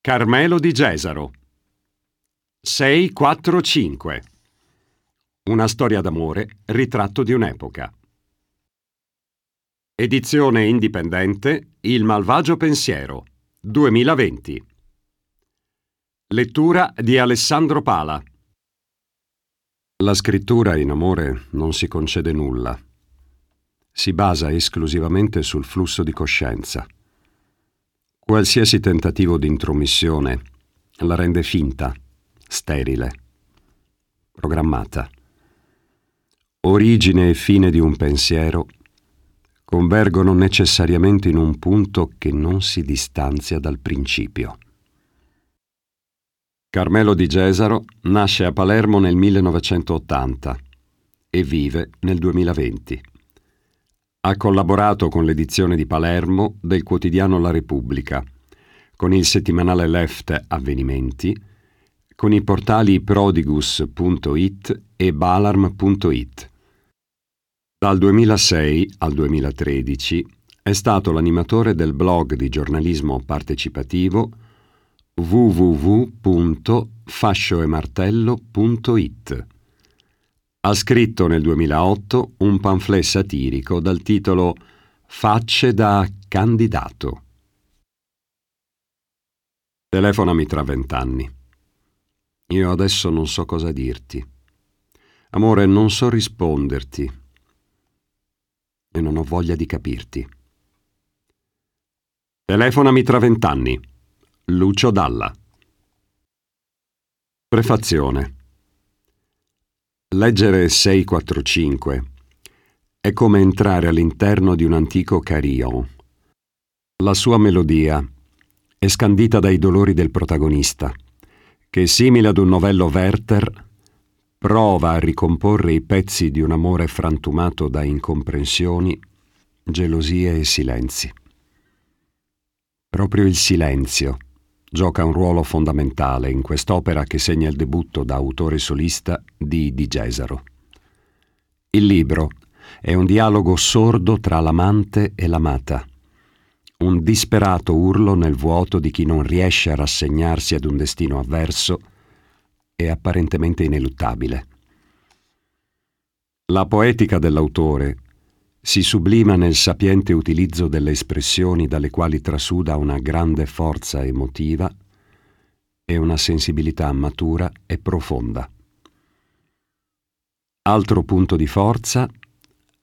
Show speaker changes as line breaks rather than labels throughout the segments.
Carmelo di Gesaro 645 Una storia d'amore, ritratto di un'epoca. Edizione indipendente Il malvagio pensiero 2020 Lettura di Alessandro Pala La scrittura in amore non si concede nulla. Si basa esclusivamente sul flusso di coscienza. Qualsiasi tentativo di intromissione la rende finta, sterile, programmata. Origine e fine di un pensiero convergono necessariamente in un punto che non si distanzia dal principio. Carmelo di Gesaro nasce a Palermo nel 1980 e vive nel 2020. Ha collaborato con l'edizione di Palermo del quotidiano La Repubblica, con il settimanale Left Avvenimenti, con i portali prodigus.it e balarm.it. Dal 2006 al 2013 è stato l'animatore del blog di giornalismo partecipativo www.fascioemartello.it. Ha scritto nel 2008 un pamphlet satirico dal titolo Facce da candidato. Telefonami tra vent'anni. Io adesso non so cosa dirti. Amore, non so risponderti. E non ho voglia di capirti. Telefonami tra vent'anni. Lucio Dalla. Prefazione. Leggere 645 è come entrare all'interno di un antico carillon. La sua melodia è scandita dai dolori del protagonista, che simile ad un novello Werther prova a ricomporre i pezzi di un amore frantumato da incomprensioni, gelosie e silenzi. Proprio il silenzio gioca un ruolo fondamentale in quest'opera che segna il debutto da autore solista di Di Gesaro. Il libro è un dialogo sordo tra l'amante e l'amata, un disperato urlo nel vuoto di chi non riesce a rassegnarsi ad un destino avverso e apparentemente ineluttabile. La poetica dell'autore si sublima nel sapiente utilizzo delle espressioni dalle quali trasuda una grande forza emotiva e una sensibilità matura e profonda. Altro punto di forza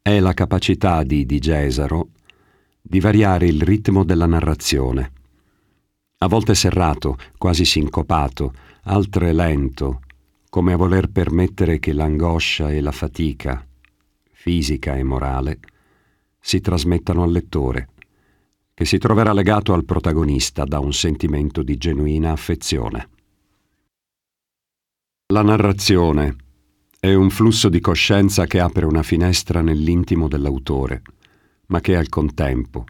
è la capacità di Di Gesaro di variare il ritmo della narrazione. A volte serrato, quasi sincopato, altre lento, come a voler permettere che l'angoscia e la fatica, fisica e morale, si trasmettano al lettore, che si troverà legato al protagonista da un sentimento di genuina affezione. La narrazione è un flusso di coscienza che apre una finestra nell'intimo dell'autore, ma che al contempo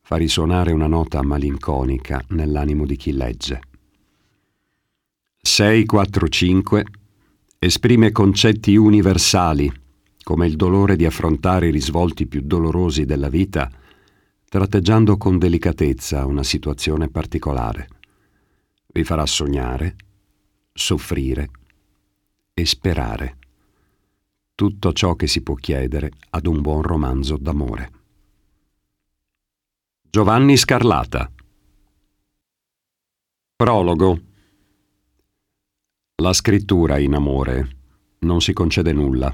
fa risuonare una nota malinconica nell'animo di chi legge. 645 esprime concetti universali come il dolore di affrontare i risvolti più dolorosi della vita, tratteggiando con delicatezza una situazione particolare. Vi farà sognare, soffrire e sperare. Tutto ciò che si può chiedere ad un buon romanzo d'amore. Giovanni Scarlata Prologo La scrittura in amore non si concede nulla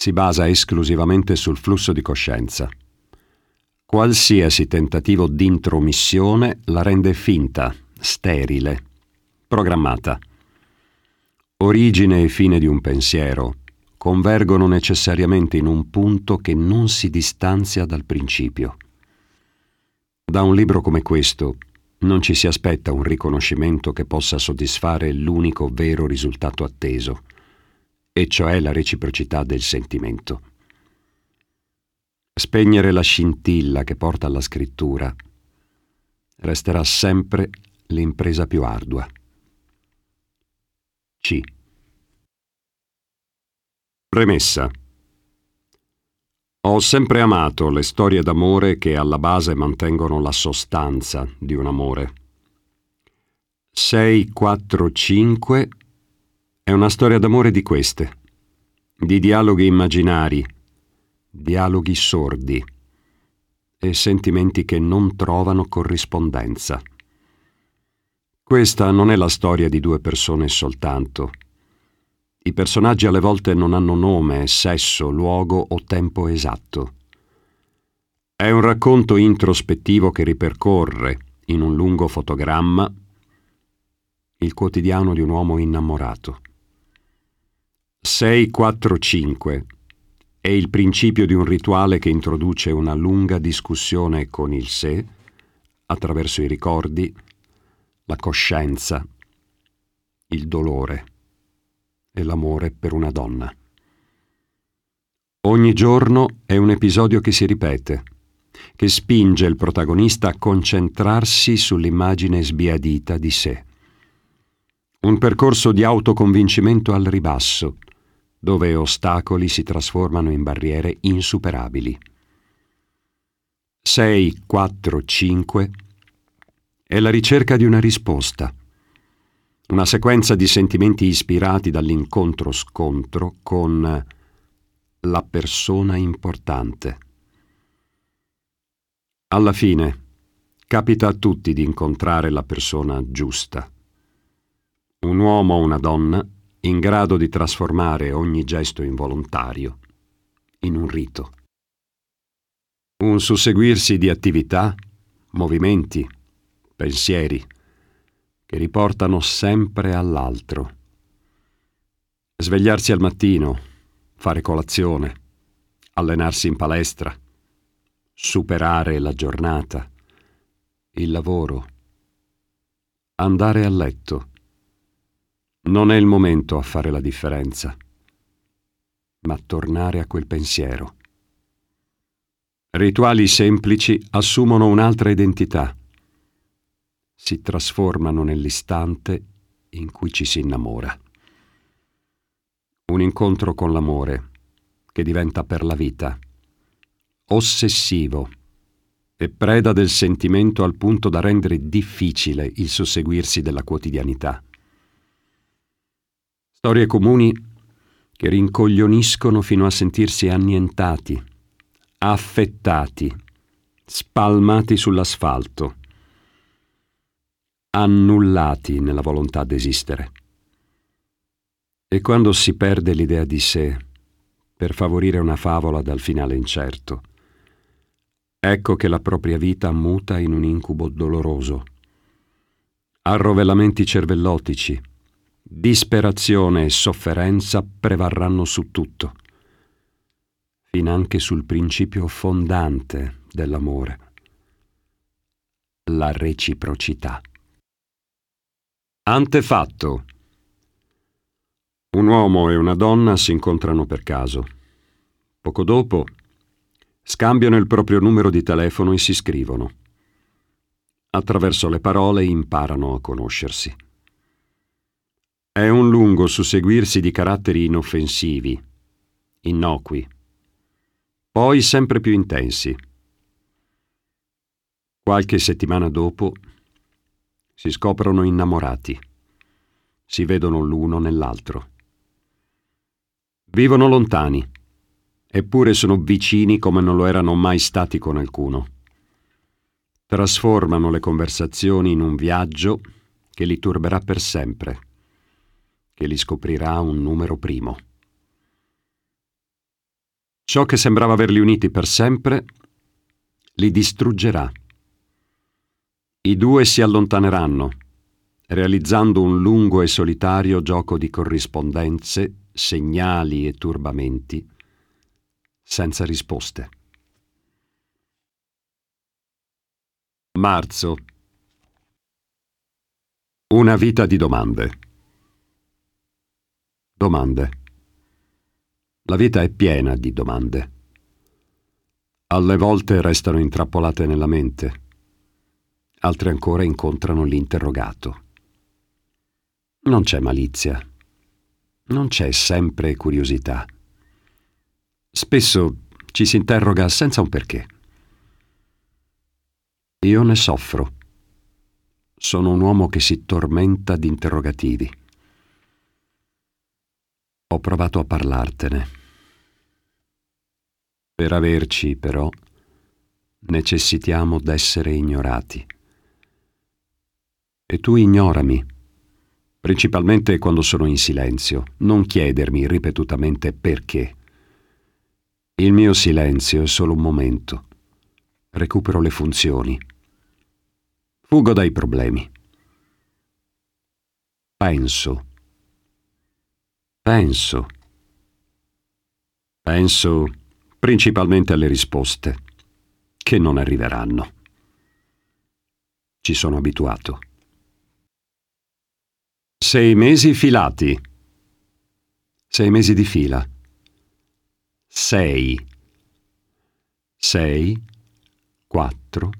si basa esclusivamente sul flusso di coscienza. Qualsiasi tentativo di intromissione la rende finta, sterile, programmata. Origine e fine di un pensiero convergono necessariamente in un punto che non si distanzia dal principio. Da un libro come questo non ci si aspetta un riconoscimento che possa soddisfare l'unico vero risultato atteso, e cioè la reciprocità del sentimento. Spegnere la scintilla che porta alla scrittura resterà sempre l'impresa più ardua. C. Premessa. Ho sempre amato le storie d'amore che alla base mantengono la sostanza di un amore. 6, 4, 5 è una storia d'amore di queste, di dialoghi immaginari, dialoghi sordi e sentimenti che non trovano corrispondenza. Questa non è la storia di due persone soltanto i personaggi alle volte non hanno nome, sesso, luogo o tempo esatto. È un racconto introspettivo che ripercorre, in un lungo fotogramma, il quotidiano di un uomo innamorato. 645 è il principio di un rituale che introduce una lunga discussione con il sé attraverso i ricordi, la coscienza, il dolore e l'amore per una donna. Ogni giorno è un episodio che si ripete, che spinge il protagonista a concentrarsi sull'immagine sbiadita di sé. Un percorso di autoconvincimento al ribasso, dove ostacoli si trasformano in barriere insuperabili. 6, 4, 5 è la ricerca di una risposta una sequenza di sentimenti ispirati dall'incontro-scontro con la persona importante. Alla fine, capita a tutti di incontrare la persona giusta. Un uomo o una donna in grado di trasformare ogni gesto involontario in un rito. Un susseguirsi di attività, movimenti, pensieri, che riportano sempre all'altro. Svegliarsi al mattino, fare colazione, allenarsi in palestra, superare la giornata, il lavoro, andare a letto. Non è il momento a fare la differenza, ma tornare a quel pensiero. Rituali semplici assumono un'altra identità si trasformano nell'istante in cui ci si innamora. Un incontro con l'amore che diventa per la vita ossessivo e preda del sentimento al punto da rendere difficile il susseguirsi della quotidianità. Storie comuni che rincoglioniscono fino a sentirsi annientati, affettati, spalmati sull'asfalto annullati nella volontà d'esistere. E quando si perde l'idea di sé per favorire una favola dal finale incerto, ecco che la propria vita muta in un incubo doloroso. Arrovellamenti cervellotici, disperazione e sofferenza prevarranno su tutto, finanche sul principio fondante dell'amore, la reciprocità. Antefatto. Un uomo e una donna si incontrano per caso. Poco dopo scambiano il proprio numero di telefono e si scrivono. Attraverso le parole imparano a conoscersi. È un lungo susseguirsi di caratteri inoffensivi, innocui, poi sempre più intensi. Qualche settimana dopo si scoprono innamorati, si vedono l'uno nell'altro. Vivono lontani, eppure sono vicini come non lo erano mai stati con alcuno. Trasformano le conversazioni in un viaggio che li turberà per sempre, che li scoprirà un numero primo. Ciò che sembrava averli uniti per sempre li distruggerà i due si allontaneranno, realizzando un lungo e solitario gioco di corrispondenze, segnali e turbamenti, senza risposte. Marzo Una vita di domande. Domande. La vita è piena di domande. Alle volte restano intrappolate nella mente, altre ancora incontrano l'interrogato. Non c'è malizia, non c'è sempre curiosità. Spesso ci si interroga senza un perché. Io ne soffro. Sono un uomo che si tormenta di interrogativi. Ho provato a parlartene. Per averci, però, necessitiamo d'essere ignorati. E tu ignorami, principalmente quando sono in silenzio, non chiedermi ripetutamente perché. Il mio silenzio è solo un momento. Recupero le funzioni. Fugo dai problemi. Penso. Penso. Penso principalmente alle risposte, che non arriveranno. Ci sono abituato. Sei mesi filati. Sei mesi di fila. Sei. Sei. Quattro.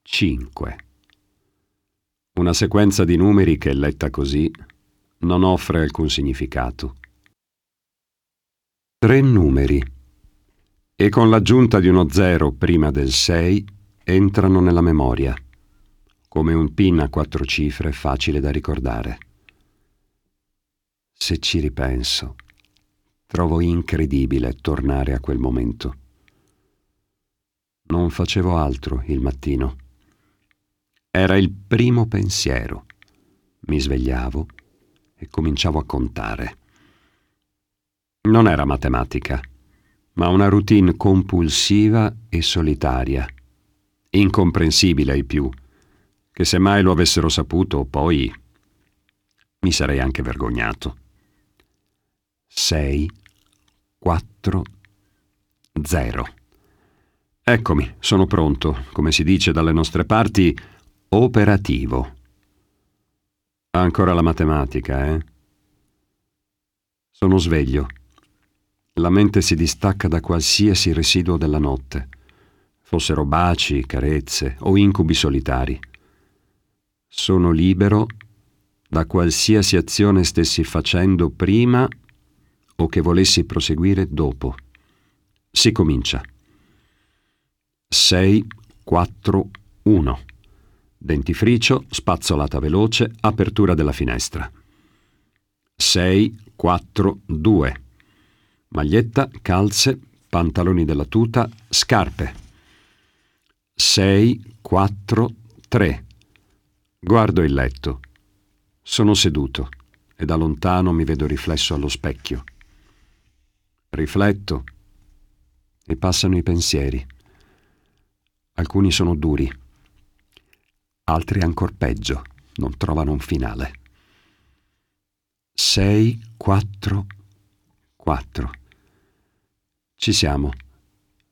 Cinque. Una sequenza di numeri che, letta così, non offre alcun significato. Tre numeri e con l'aggiunta di uno zero prima del 6 entrano nella memoria, come un PIN a quattro cifre facile da ricordare. Se ci ripenso, trovo incredibile tornare a quel momento. Non facevo altro il mattino. Era il primo pensiero. Mi svegliavo e cominciavo a contare. Non era matematica, ma una routine compulsiva e solitaria, incomprensibile ai più, che se mai lo avessero saputo poi mi sarei anche vergognato. 6, 4, 0. Eccomi, sono pronto, come si dice dalle nostre parti, operativo. Ancora la matematica, eh? Sono sveglio. La mente si distacca da qualsiasi residuo della notte, fossero baci, carezze o incubi solitari. Sono libero da qualsiasi azione stessi facendo prima o che volessi proseguire dopo. Si comincia. 6, 4, 1. Dentifricio, spazzolata veloce, apertura della finestra. 6, 4, 2. Maglietta, calze, pantaloni della tuta, scarpe. 6, 4, 3. Guardo il letto. Sono seduto e da lontano mi vedo riflesso allo specchio. Rifletto e passano i pensieri. Alcuni sono duri altri ancor peggio, non trovano un finale. 6, 4, 4. Ci siamo.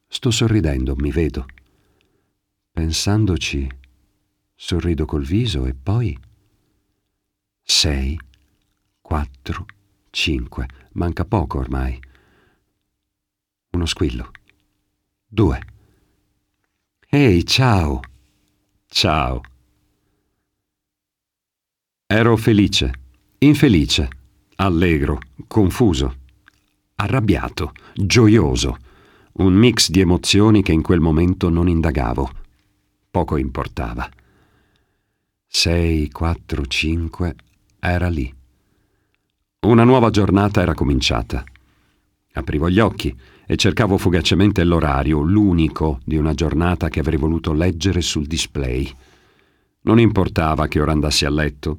Sto sorridendo, mi vedo. Pensandoci, sorrido col viso e poi 6, 4, 5. Manca poco ormai. Uno squillo. Due. Ehi, ciao. Ciao. Ero felice, infelice, allegro, confuso, arrabbiato, gioioso, un mix di emozioni che in quel momento non indagavo. Poco importava. Sei, quattro, cinque, era lì. Una nuova giornata era cominciata. Aprivo gli occhi e cercavo fugacemente l'orario, l'unico di una giornata che avrei voluto leggere sul display. Non importava che ora andassi a letto,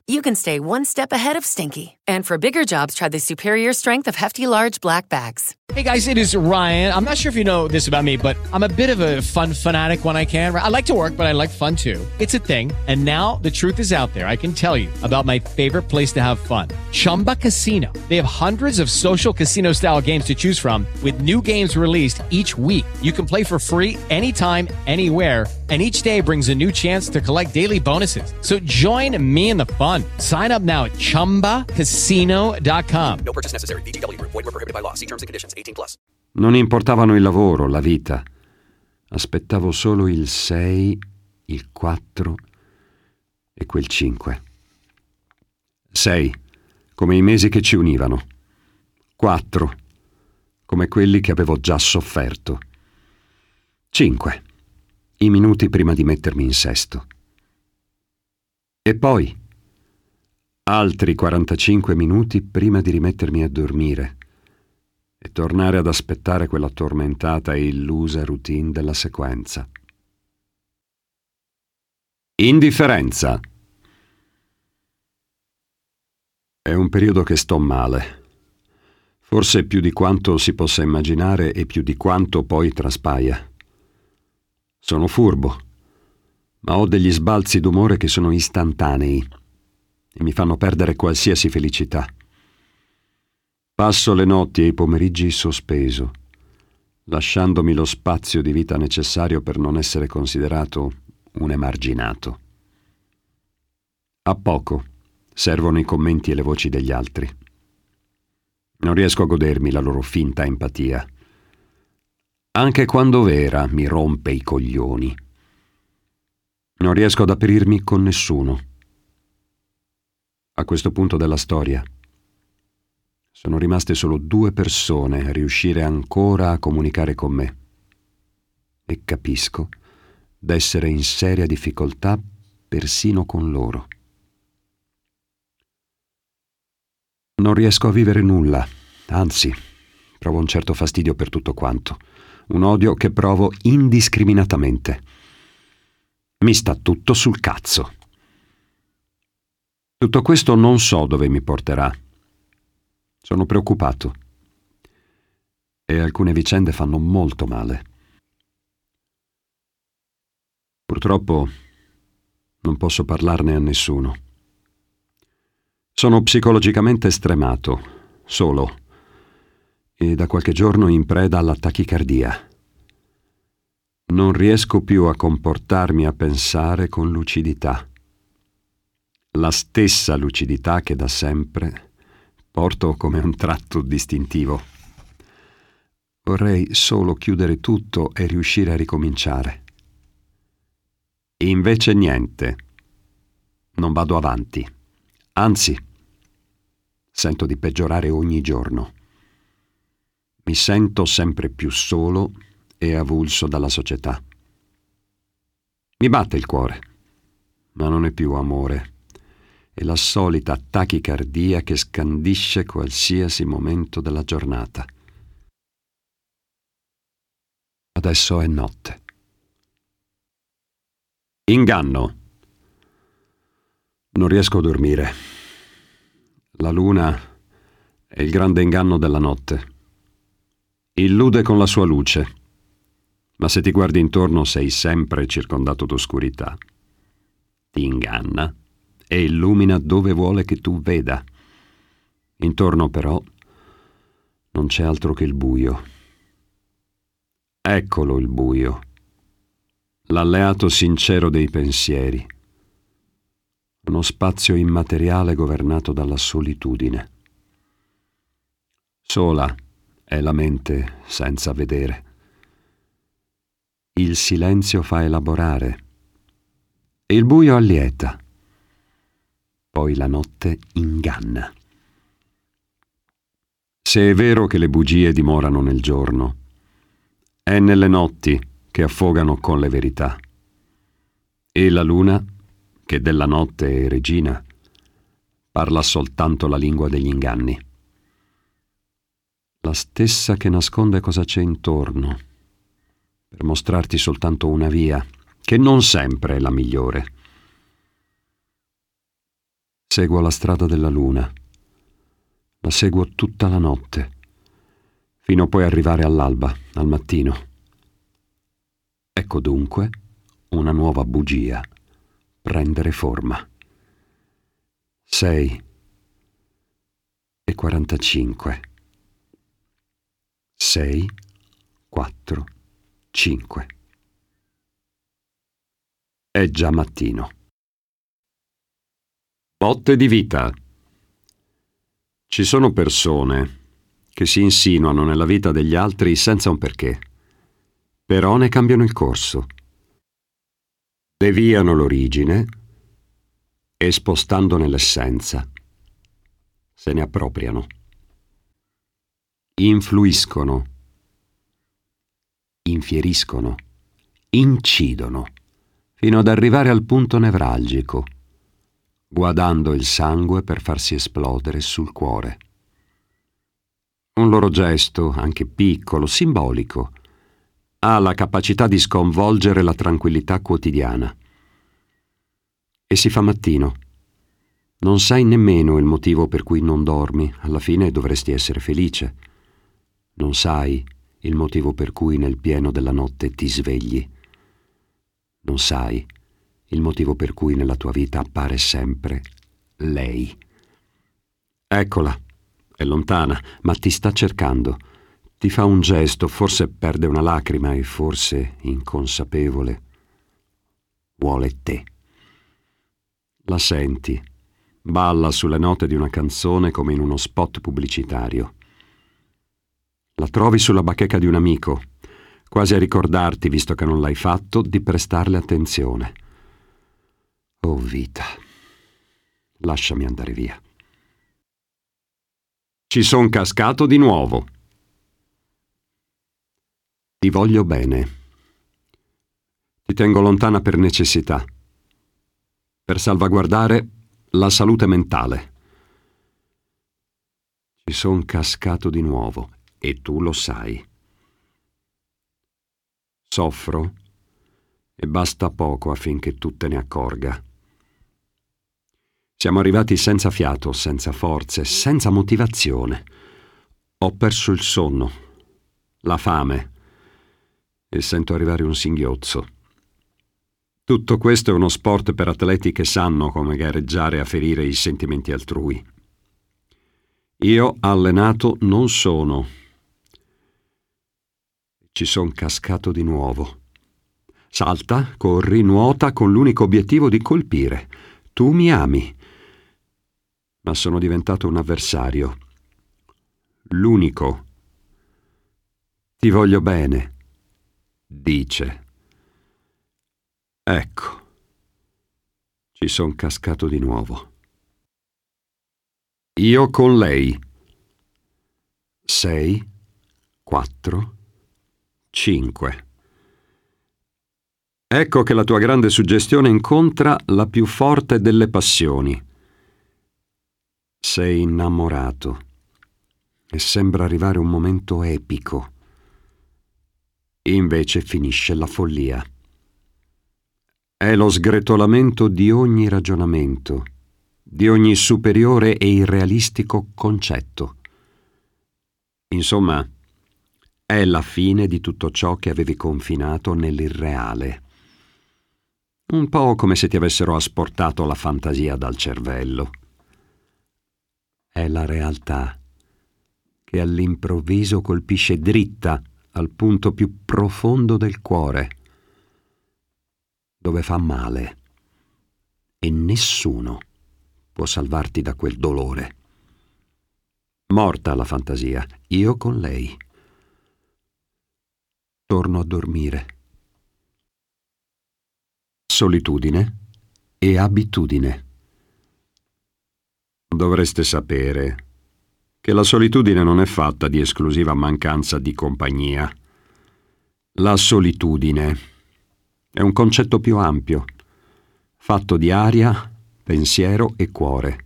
you can stay one step ahead of Stinky. And for bigger jobs, try the superior strength of hefty, large black bags.
Hey guys, it is Ryan. I'm not sure if you know this about me, but I'm a bit of a fun fanatic when I can. I like to work, but I like fun too. It's a thing. And now the truth is out there. I can tell you about my favorite place to have fun Chumba Casino. They have hundreds of social casino style games to choose from, with new games released each week. You can play for free anytime, anywhere. And each day brings a new chance to collect daily bonuses. So join me in the fun. Sign up now at chumbacasino.com.
No purchase necessary. VGW Group. Void were prohibited by law. See terms and conditions. 18 plus.
Non importavano il lavoro, la vita. Aspettavo solo il 6, il 4 e quel 5. 6, come i mesi che ci univano. 4, come quelli che avevo già sofferto. 5, i minuti prima di mettermi in sesto. E poi altri 45 minuti prima di rimettermi a dormire e tornare ad aspettare quella tormentata e illusa routine della sequenza. Indifferenza. È un periodo che sto male. Forse più di quanto si possa immaginare e più di quanto poi traspaia. Sono furbo, ma ho degli sbalzi d'umore che sono istantanei e mi fanno perdere qualsiasi felicità. Passo le notti e i pomeriggi sospeso, lasciandomi lo spazio di vita necessario per non essere considerato un emarginato. A poco servono i commenti e le voci degli altri. Non riesco a godermi la loro finta empatia. Anche quando vera mi rompe i coglioni. Non riesco ad aprirmi con nessuno. A questo punto della storia sono rimaste solo due persone a riuscire ancora a comunicare con me. E capisco d'essere in seria difficoltà persino con loro. Non riesco a vivere nulla, anzi, provo un certo fastidio per tutto quanto, un odio che provo indiscriminatamente. Mi sta tutto sul cazzo. Tutto questo non so dove mi porterà. Sono preoccupato. E alcune vicende fanno molto male. Purtroppo non posso parlarne a nessuno. Sono psicologicamente stremato, solo, e da qualche giorno in preda alla tachicardia. Non riesco più a comportarmi, a pensare con lucidità. La stessa lucidità che da sempre porto come un tratto distintivo. Vorrei solo chiudere tutto e riuscire a ricominciare. Invece niente. Non vado avanti. Anzi, sento di peggiorare ogni giorno. Mi sento sempre più solo e avulso dalla società. Mi batte il cuore, ma non è più amore. È la solita tachicardia che scandisce qualsiasi momento della giornata. Adesso è notte. Inganno. Non riesco a dormire. La luna è il grande inganno della notte. Illude con la sua luce, ma se ti guardi intorno sei sempre circondato d'oscurità. Ti inganna e illumina dove vuole che tu veda. Intorno però non c'è altro che il buio. Eccolo il buio, l'alleato sincero dei pensieri, uno spazio immateriale governato dalla solitudine. Sola è la mente senza vedere. Il silenzio fa elaborare e il buio allieta poi la notte inganna. Se è vero che le bugie dimorano nel giorno, è nelle notti che affogano con le verità. E la luna, che della notte è regina, parla soltanto la lingua degli inganni. La stessa che nasconde cosa c'è intorno, per mostrarti soltanto una via, che non sempre è la migliore Seguo la strada della luna. La seguo tutta la notte, fino a poi arrivare all'alba, al mattino. Ecco dunque una nuova bugia prendere forma. 6 e 45. 6, 4, 5. È già mattino. Botte di vita. Ci sono persone che si insinuano nella vita degli altri senza un perché, però ne cambiano il corso. Deviano l'origine e spostandone l'essenza se ne appropriano. Influiscono, infieriscono, incidono, fino ad arrivare al punto nevralgico, guadando il sangue per farsi esplodere sul cuore. Un loro gesto, anche piccolo, simbolico, ha la capacità di sconvolgere la tranquillità quotidiana. E si fa mattino. Non sai nemmeno il motivo per cui non dormi, alla fine dovresti essere felice. Non sai il motivo per cui nel pieno della notte ti svegli. Non sai il motivo per cui nella tua vita appare sempre lei. Eccola, è lontana, ma ti sta cercando. Ti fa un gesto, forse perde una lacrima e forse, inconsapevole, vuole te. La senti, balla sulle note di una canzone come in uno spot pubblicitario. La trovi sulla bacheca di un amico, quasi a ricordarti, visto che non l'hai fatto, di prestarle attenzione. Oh vita, lasciami andare via. Ci son cascato di nuovo. Ti voglio bene. Ti tengo lontana per necessità, per salvaguardare la salute mentale. Ci son cascato di nuovo e tu lo sai. Soffro e basta poco affinché tu te ne accorga. Siamo arrivati senza fiato, senza forze, senza motivazione. Ho perso il sonno, la fame e sento arrivare un singhiozzo. Tutto questo è uno sport per atleti che sanno come gareggiare a ferire i sentimenti altrui. Io allenato non sono. Ci son cascato di nuovo. Salta, corri, nuota con l'unico obiettivo di colpire. Tu mi ami. Ma sono diventato un avversario. L'unico. Ti voglio bene dice. Ecco, ci son cascato di nuovo. Io con lei. Sei, quattro, cinque. Ecco che la tua grande suggestione incontra la più forte delle passioni. Sei innamorato e sembra arrivare un momento epico Invece finisce la follia. È lo sgretolamento di ogni ragionamento, di ogni superiore e irrealistico concetto. Insomma, è la fine di tutto ciò che avevi confinato nell'irreale. Un po' come se ti avessero asportato la fantasia dal cervello. È la realtà che all'improvviso colpisce dritta al punto più profondo del cuore, dove fa male e nessuno può salvarti da quel dolore. Morta la fantasia, io con lei. Torno a dormire. Solitudine e abitudine. Dovreste sapere che la solitudine non è fatta di esclusiva mancanza di compagnia. La solitudine è un concetto più ampio, fatto di aria, pensiero e cuore.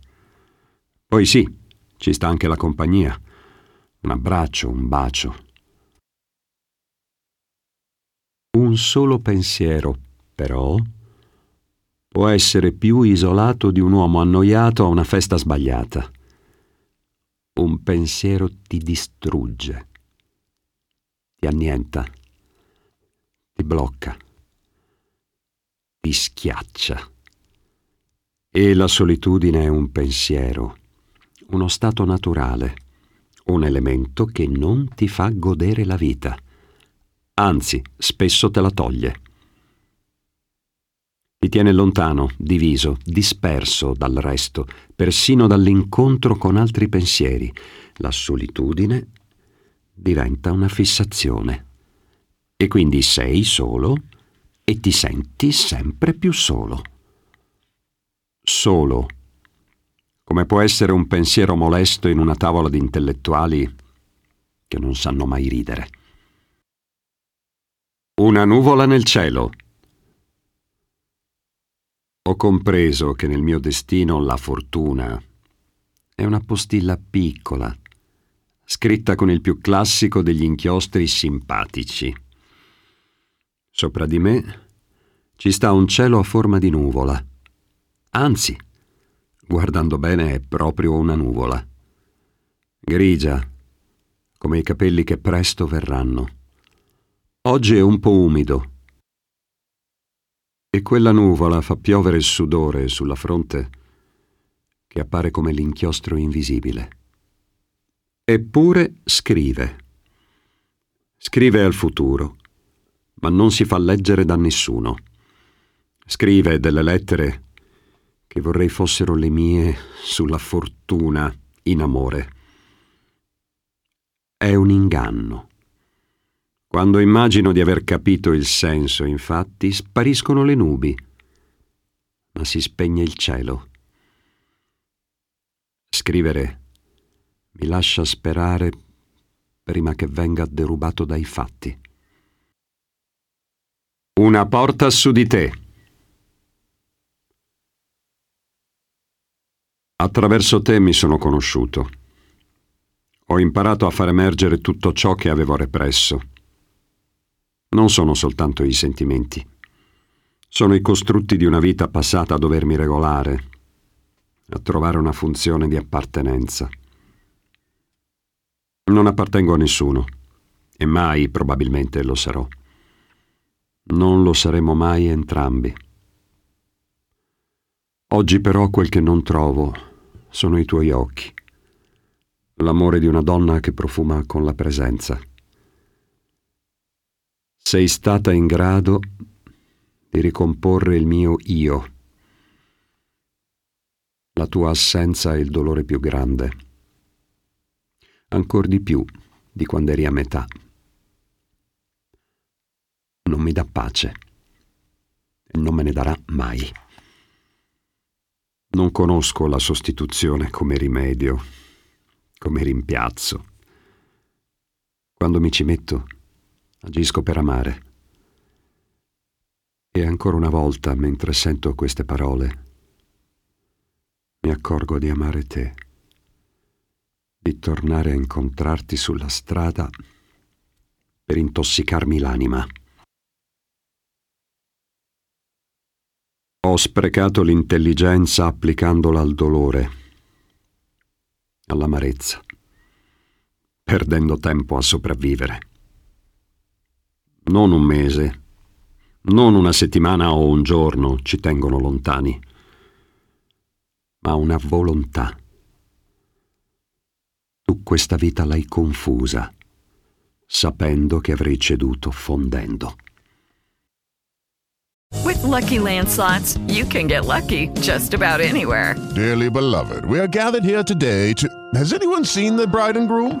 Poi sì, ci sta anche la compagnia, un abbraccio, un bacio. Un solo pensiero, però, può essere più isolato di un uomo annoiato a una festa sbagliata. Un pensiero ti distrugge, ti annienta, ti blocca, ti schiaccia. E la solitudine è un pensiero, uno stato naturale, un elemento che non ti fa godere la vita. Anzi, spesso te la toglie. Ti tiene lontano, diviso, disperso dal resto, persino dall'incontro con altri pensieri. La solitudine diventa una fissazione. E quindi sei solo e ti senti sempre più solo. Solo. Come può essere un pensiero molesto in una tavola di intellettuali che non sanno mai ridere. Una nuvola nel cielo. Ho compreso che nel mio destino la fortuna è una postilla piccola, scritta con il più classico degli inchiostri simpatici. Sopra di me ci sta un cielo a forma di nuvola. Anzi, guardando bene è proprio una nuvola. Grigia, come i capelli che presto verranno. Oggi è un po' umido e quella nuvola fa piovere il sudore sulla fronte che appare come l'inchiostro invisibile. Eppure scrive. Scrive al futuro, ma non si fa leggere da nessuno. Scrive delle lettere che vorrei fossero le mie sulla fortuna in amore. È un inganno. Quando immagino di aver capito il senso, infatti, spariscono le nubi, ma si spegne il cielo. Scrivere mi lascia sperare prima che venga derubato dai fatti. Una porta su di te. Attraverso te mi sono conosciuto. Ho imparato a far emergere tutto ciò che avevo represso non sono soltanto i sentimenti. Sono i costrutti di una vita passata a dovermi regolare, a trovare una funzione di appartenenza. Non appartengo a nessuno e mai probabilmente lo sarò. Non lo saremo mai entrambi. Oggi però quel che non trovo sono i tuoi occhi, l'amore di una donna che profuma con la presenza sei stata in grado di ricomporre il mio io. La tua assenza è il dolore più grande, ancor di più di quando eri a metà. Non mi dà pace e non me ne darà mai. Non conosco la sostituzione come rimedio, come rimpiazzo. Quando mi ci metto, Agisco per amare. E ancora una volta, mentre sento queste parole, mi accorgo di amare te, di tornare a incontrarti sulla strada per intossicarmi l'anima. Ho sprecato l'intelligenza applicandola al dolore, all'amarezza, perdendo tempo a sopravvivere non un mese, non una settimana o un giorno ci tengono lontani, ma una volontà. Tu questa vita l'hai confusa, sapendo che avrei ceduto fondendo.
With lucky landslots, you can get lucky just about anywhere.
Dearly beloved, we are gathered here today to. Has anyone seen the bride and groom?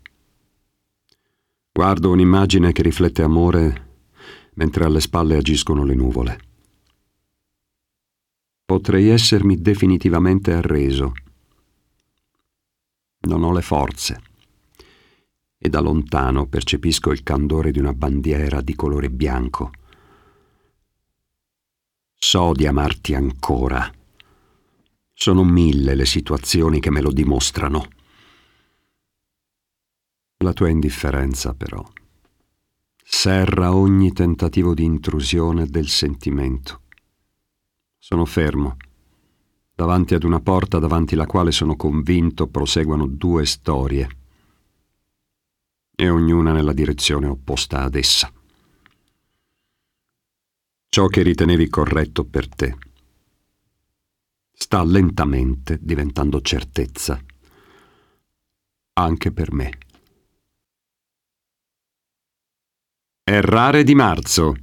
Guardo un'immagine che riflette amore mentre alle spalle agiscono le nuvole. Potrei essermi definitivamente arreso. Non ho le forze e da lontano percepisco il candore di una bandiera di colore bianco. So di amarti ancora. Sono mille le situazioni che me lo dimostrano. La tua indifferenza, però, serra ogni tentativo di intrusione del sentimento. Sono fermo, davanti ad una porta davanti la quale sono convinto proseguano due storie, e ognuna nella direzione opposta ad essa. Ciò che ritenevi corretto per te sta lentamente diventando certezza anche per me. Errare di marzo.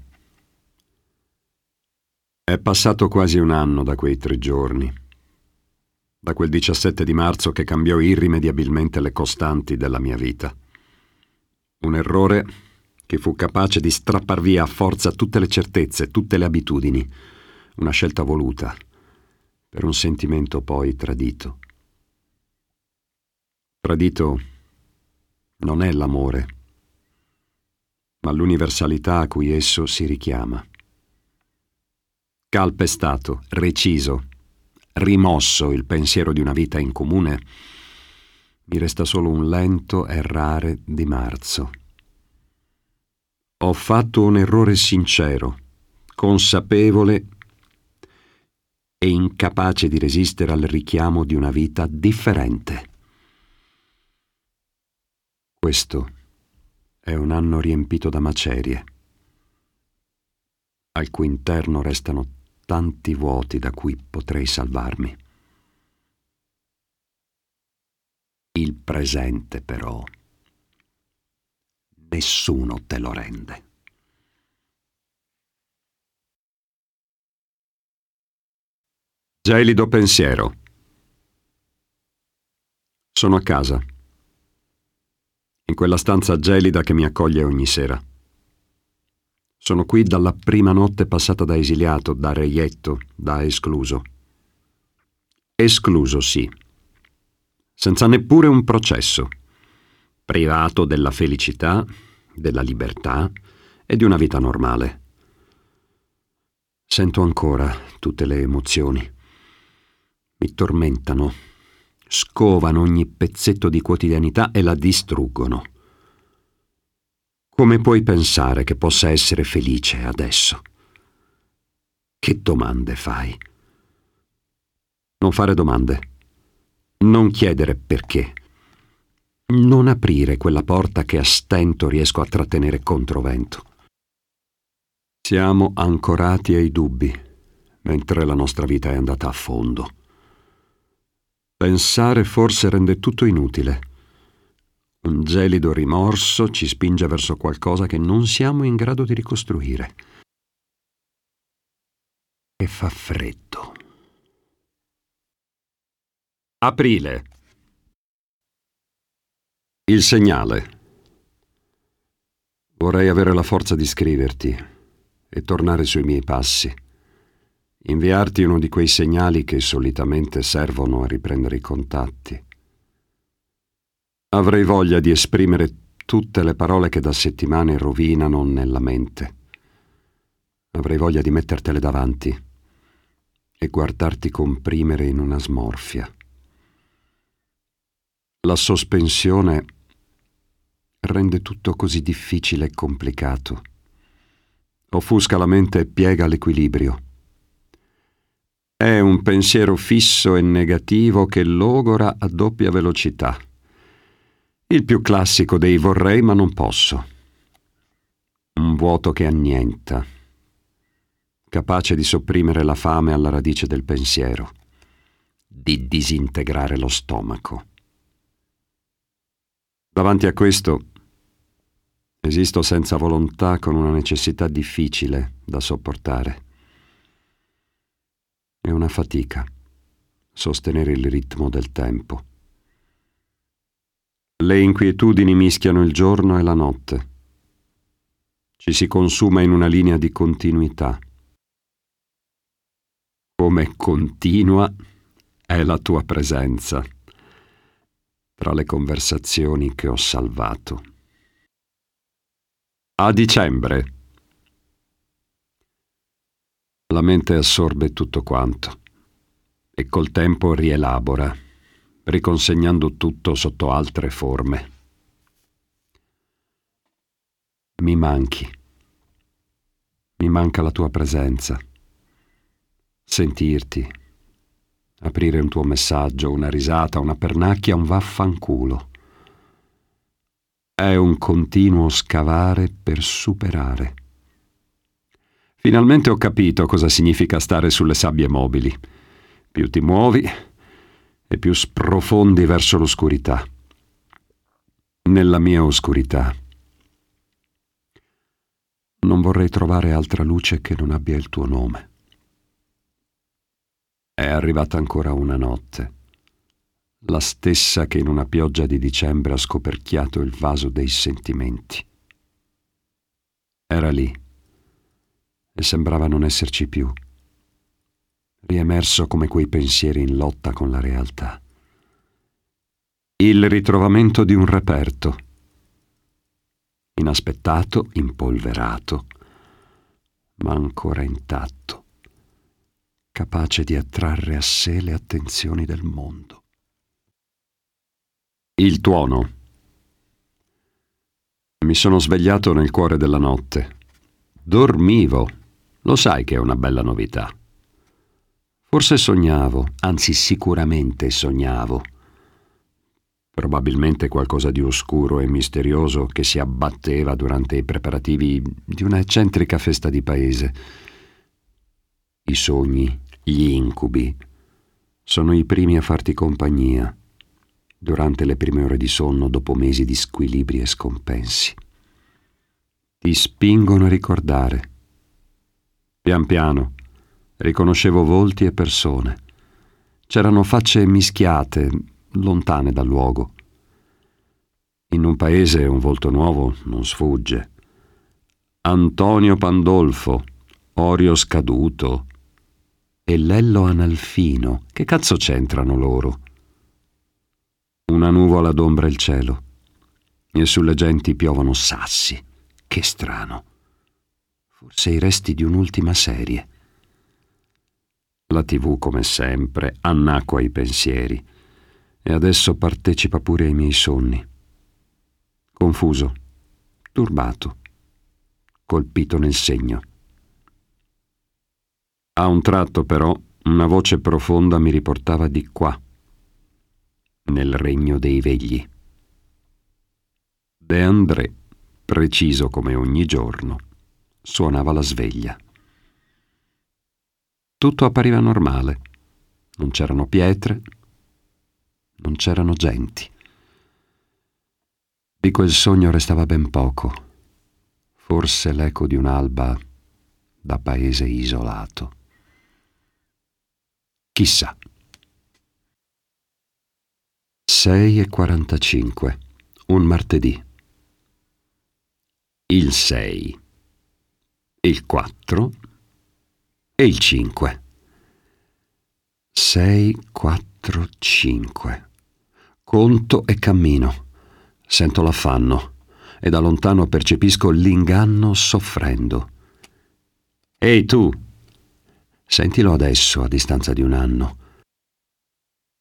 È passato quasi un anno da quei tre giorni, da quel 17 di marzo che cambiò irrimediabilmente le costanti della mia vita. Un errore che fu capace di strappar via a forza tutte le certezze, tutte le abitudini, una scelta voluta, per un sentimento poi tradito. Tradito non è l'amore, ma l'universalità a cui esso si richiama. Calpestato, reciso, rimosso il pensiero di una vita in comune, mi resta solo un lento errare di marzo. Ho fatto un errore sincero, consapevole e incapace di resistere al richiamo di una vita differente. Questo è un anno riempito da macerie, al cui interno restano tanti vuoti da cui potrei salvarmi. Il presente, però, nessuno te lo rende. Gelido pensiero. Sono a casa, in quella stanza gelida che mi accoglie ogni sera. Sono qui dalla prima notte passata da esiliato, da reietto, da escluso. Escluso, sì, senza neppure un processo, privato della felicità, della libertà e di una vita normale. Sento ancora tutte le emozioni. Mi tormentano, scovano ogni pezzetto di quotidianità e la distruggono. Come puoi pensare che possa essere felice adesso? Che domande fai? Non fare domande. Non chiedere perché. Non aprire quella porta che a stento riesco a trattenere contro vento. Siamo ancorati ai dubbi, mentre la nostra vita è andata a fondo. Pensare forse rende tutto inutile. Un gelido rimorso ci spinge verso qualcosa che non siamo in grado di ricostruire. E fa freddo. Aprile. Il segnale. Vorrei avere la forza di scriverti e tornare sui miei passi. Inviarti uno di quei segnali che solitamente servono a riprendere i contatti. Avrei voglia di esprimere tutte le parole che da settimane rovinano nella mente. Avrei voglia di mettertele davanti e guardarti comprimere in una smorfia. La sospensione rende tutto così difficile e complicato. Offusca la mente e piega l'equilibrio. È un pensiero fisso e negativo che logora a doppia velocità. Il più classico dei vorrei ma non posso. Un vuoto che annienta, capace di sopprimere la fame alla radice del pensiero, di disintegrare lo stomaco. Davanti a questo esisto senza volontà con una necessità difficile da sopportare. È una fatica sostenere il ritmo del tempo. Le inquietudini mischiano il giorno e la notte. Ci si consuma in una linea di continuità. Come continua è la tua presenza tra le conversazioni che ho salvato. A dicembre. La mente assorbe tutto quanto e col tempo rielabora, riconsegnando tutto sotto altre forme. Mi manchi. Mi manca la tua presenza. Sentirti. Aprire un tuo messaggio, una risata, una pernacchia, un vaffanculo. È un continuo scavare per superare. Finalmente ho capito cosa significa stare sulle sabbie mobili. Più ti muovi e più sprofondi verso l'oscurità. Nella mia oscurità. Non vorrei trovare altra luce che non abbia il tuo nome. È arrivata ancora una notte, la stessa che in una pioggia di dicembre ha scoperchiato il vaso dei sentimenti. Era lì e sembrava non esserci più riemerso come quei pensieri in lotta con la realtà. Il ritrovamento di un reperto, inaspettato, impolverato, ma ancora intatto, capace di attrarre a sé le attenzioni del mondo. Il tuono. Mi sono svegliato nel cuore della notte. Dormivo. Lo sai che è una bella novità. Forse sognavo, anzi sicuramente sognavo. Probabilmente qualcosa di oscuro e misterioso che si abbatteva durante i preparativi di una eccentrica festa di paese. I sogni, gli incubi, sono i primi a farti compagnia durante le prime ore di sonno dopo mesi di squilibri e scompensi. Ti spingono a ricordare. Pian piano Riconoscevo volti e persone. C'erano facce mischiate, lontane dal luogo. In un paese un volto nuovo non sfugge. Antonio Pandolfo, Orio Scaduto e Lello Analfino. Che cazzo c'entrano loro? Una nuvola d'ombra il cielo e sulle genti piovono sassi. Che strano. Forse i resti di un'ultima serie. La tv, come sempre, annacqua i pensieri e adesso partecipa pure ai miei sogni. Confuso, turbato, colpito nel segno. A un tratto, però, una voce profonda mi riportava di qua, nel regno dei vegli. De André, preciso come ogni giorno, suonava la sveglia. Tutto appariva normale. Non c'erano pietre, non c'erano genti. Di quel sogno restava ben poco, forse l'eco di un'alba da paese isolato. Chissà. 6 e 45, un martedì. Il 6, il 4 e il 5. 6, 4, 5. Conto e cammino. Sento l'affanno e da lontano percepisco l'inganno soffrendo. Ehi tu! Sentilo adesso a distanza di un anno.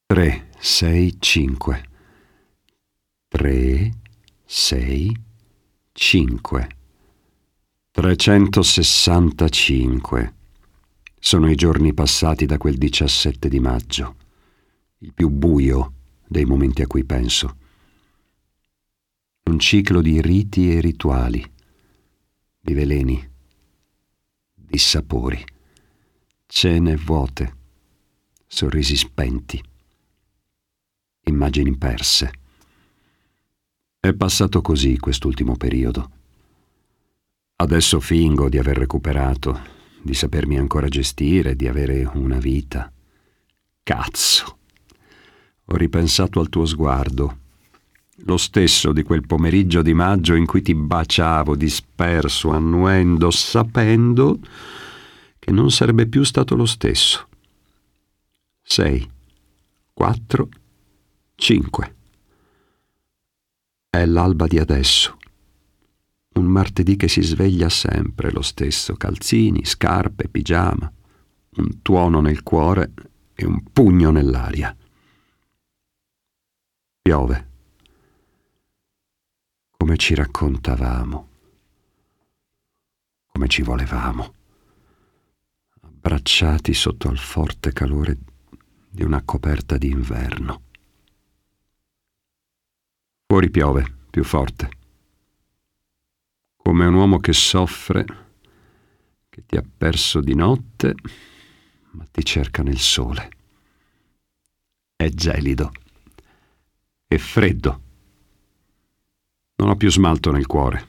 3, 6, 5. 3, 6, 5. 365. Sono i giorni passati da quel 17 di maggio, il più buio dei momenti a cui penso. Un ciclo di riti e rituali, di veleni, di sapori, cene vuote, sorrisi spenti, immagini perse. È passato così quest'ultimo periodo. Adesso fingo di aver recuperato, di sapermi ancora gestire, di avere una vita. Cazzo! Ho ripensato al tuo sguardo, lo stesso di quel pomeriggio di maggio in cui ti baciavo disperso, annuendo, sapendo che non sarebbe più stato lo stesso. Sei, quattro, cinque. È l'alba di adesso. Un martedì che si sveglia sempre lo stesso, calzini, scarpe, pigiama, un tuono nel cuore e un pugno nell'aria. Piove. Come ci raccontavamo, come ci volevamo, abbracciati sotto al forte calore di una coperta d'inverno. Fuori piove, più forte come un uomo che soffre, che ti ha perso di notte, ma ti cerca nel sole. È gelido. È freddo. Non ho più smalto nel cuore.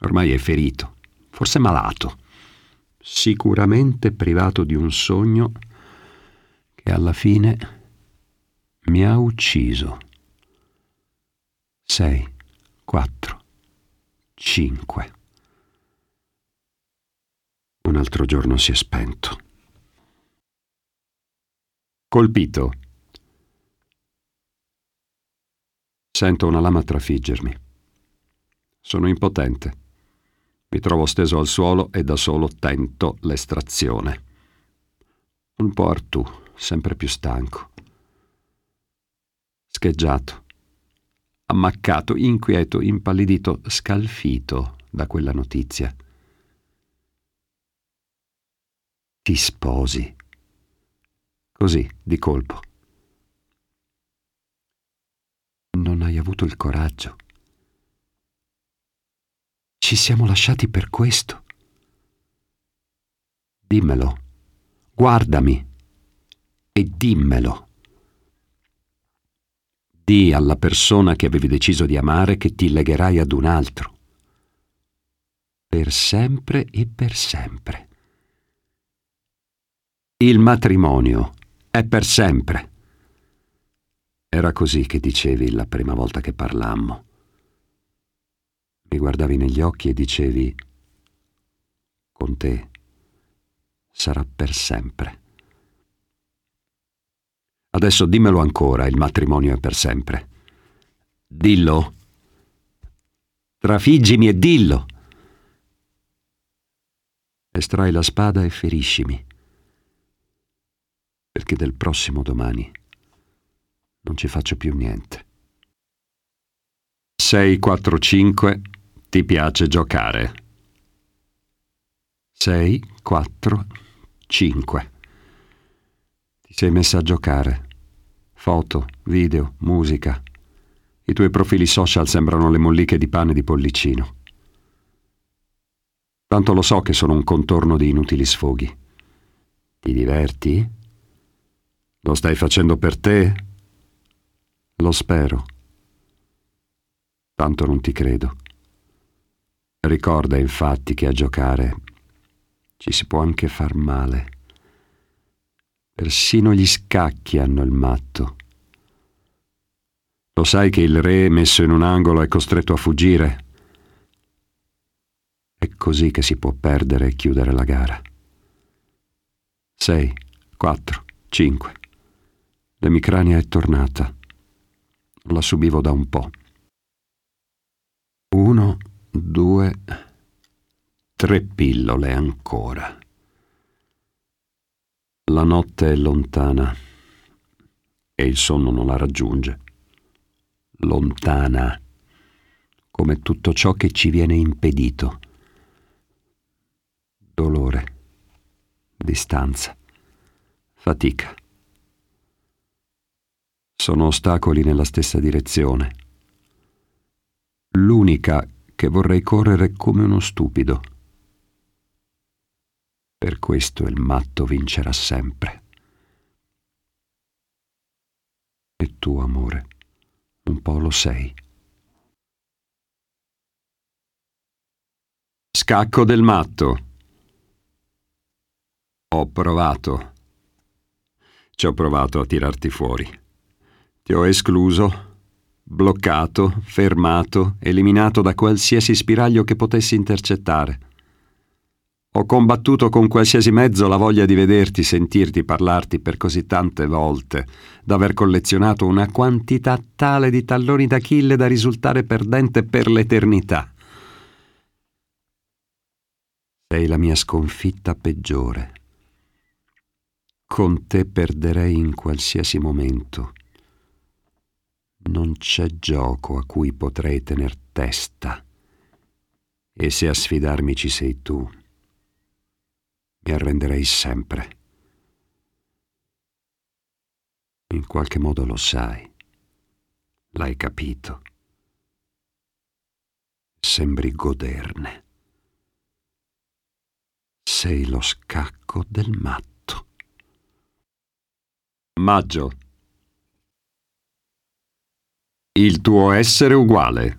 Ormai è ferito, forse malato, sicuramente privato di un sogno che alla fine mi ha ucciso. Sei, quattro, cinque. Un altro giorno si è spento. Colpito. Sento una lama trafiggermi. Sono impotente. Mi trovo steso al suolo e da solo tento l'estrazione. Un po' Artù, sempre più stanco. Scheggiato ammaccato, inquieto, impallidito, scalfito da quella notizia. Ti sposi. Così, di colpo. Non hai avuto il coraggio. Ci siamo lasciati per questo. Dimmelo. Guardami. E dimmelo. Di alla persona che avevi deciso di amare che ti legherai ad un altro. Per sempre e per sempre. Il matrimonio è per sempre. Era così che dicevi la prima volta che parlammo. Mi guardavi negli occhi e dicevi, con te sarà per sempre. Adesso dimmelo ancora, il matrimonio è per sempre. Dillo. Trafiggimi e dillo. Estrai la spada e feriscimi. Perché del prossimo domani non ci faccio più niente. 6, 4, 5. Ti piace giocare. 6, 4, 5. Ti sei messa a giocare. Foto, video, musica. I tuoi profili social sembrano le molliche di pane di pollicino. Tanto lo so che sono un contorno di inutili sfoghi. Ti diverti? Lo stai facendo per te? Lo spero. Tanto non ti credo. Ricorda infatti che a giocare ci si può anche far male. Persino gli scacchi hanno il matto. Lo sai che il re, messo in un angolo, è costretto a fuggire? È così che si può perdere e chiudere la gara. Sei, quattro, cinque. L'emicrania è tornata. La subivo da un po'. Uno, due, tre pillole ancora. La notte è lontana e il sonno non la raggiunge. Lontana, come tutto ciò che ci viene impedito. Dolore, distanza, fatica. Sono ostacoli nella stessa direzione. L'unica che vorrei correre come uno stupido. Per questo il matto vincerà sempre. E tu, amore, un po' lo sei. Scacco del matto. Ho provato. Ci ho provato a tirarti fuori. Ti ho escluso, bloccato, fermato, eliminato da qualsiasi spiraglio che potessi intercettare. Ho combattuto con qualsiasi mezzo la voglia di vederti, sentirti, parlarti per così tante volte, d'aver collezionato una quantità tale di talloni d'Achille da risultare perdente per l'eternità. Sei la mia sconfitta peggiore. Con te perderei in qualsiasi momento. Non c'è gioco a cui potrei tener testa. E se a sfidarmi ci sei tu, mi arrenderei sempre. In qualche modo lo sai. L'hai capito. Sembri goderne sei lo scacco del matto. Maggio. Il tuo essere uguale.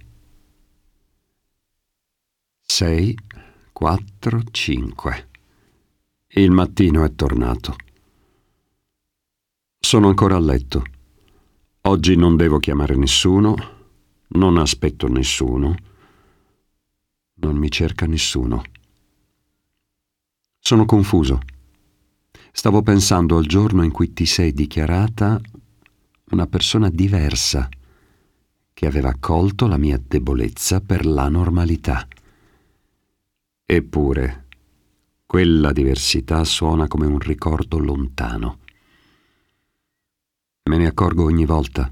6, 4, 5. Il mattino è tornato. Sono ancora a letto. Oggi non devo chiamare nessuno, non aspetto nessuno, non mi cerca nessuno. Sono confuso. Stavo pensando al giorno in cui ti sei dichiarata una persona diversa, che aveva accolto la mia debolezza per la normalità. Eppure, quella diversità suona come un ricordo lontano. Me ne accorgo ogni volta.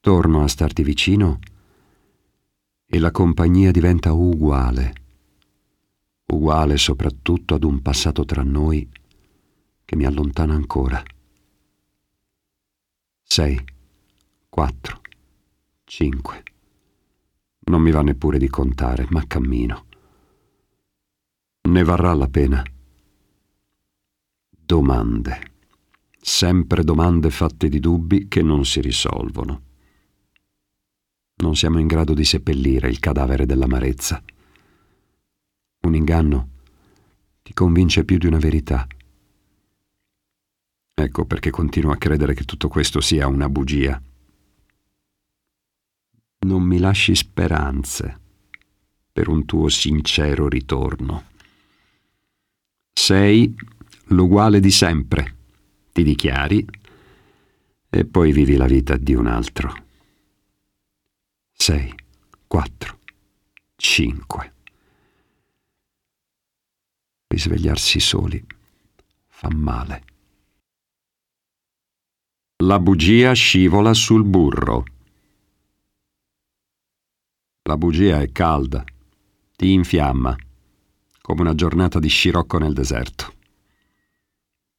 Torno a starti vicino e la compagnia diventa uguale uguale soprattutto ad un passato tra noi che mi allontana ancora. Sei, quattro, cinque. Non mi va neppure di contare, ma cammino. Ne varrà la pena. Domande. Sempre domande fatte di dubbi che non si risolvono. Non siamo in grado di seppellire il cadavere dell'amarezza. Un inganno ti convince più di una verità. Ecco perché continuo a credere che tutto questo sia una bugia. Non mi lasci speranze per un tuo sincero ritorno. Sei l'uguale di sempre, ti dichiari, e poi vivi la vita di un altro. Sei, quattro, cinque. Risvegliarsi soli fa male. La bugia scivola sul burro. La bugia è calda, ti infiamma, come una giornata di scirocco nel deserto.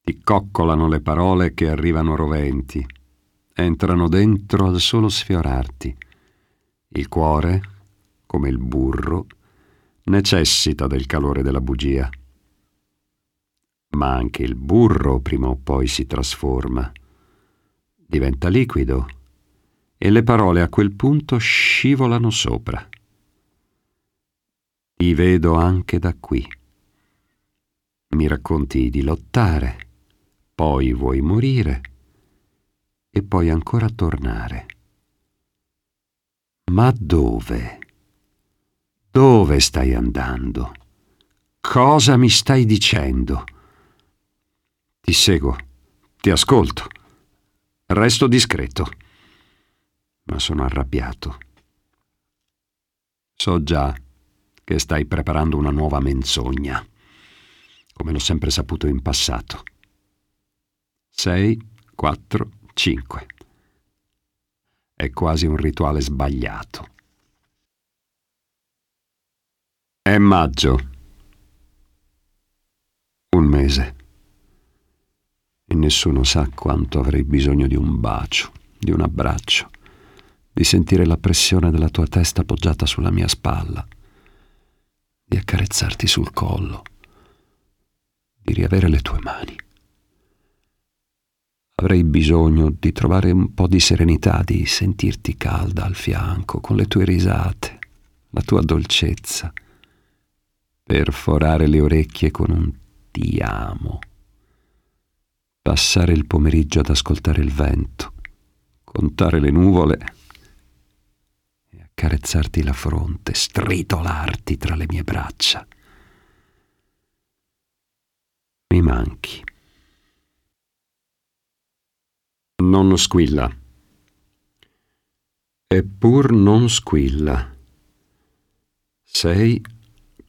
Ti coccolano le parole che arrivano roventi, entrano dentro al solo sfiorarti. Il cuore, come il burro, necessita del calore della bugia ma anche il burro prima o poi si trasforma, diventa liquido e le parole a quel punto scivolano sopra. Ti vedo anche da qui. Mi racconti di lottare, poi vuoi morire e poi ancora tornare. Ma dove? Dove stai andando? Cosa mi stai dicendo? Ti seguo, ti ascolto. Resto discreto. Ma sono arrabbiato. So già che stai preparando una nuova menzogna, come l'ho sempre saputo in passato. Sei, quattro, cinque. È quasi un rituale sbagliato. È maggio. Un mese e nessuno sa quanto avrei bisogno di un bacio, di un abbraccio, di sentire la pressione della tua testa appoggiata sulla mia spalla, di accarezzarti sul collo, di riavere le tue mani. Avrei bisogno di trovare un po' di serenità, di sentirti calda al fianco, con le tue risate, la tua dolcezza, perforare le orecchie con un ti amo, passare il pomeriggio ad ascoltare il vento, contare le nuvole accarezzarti la fronte, stritolarti tra le mie braccia. Mi manchi. Non squilla. Eppur non squilla. Sei,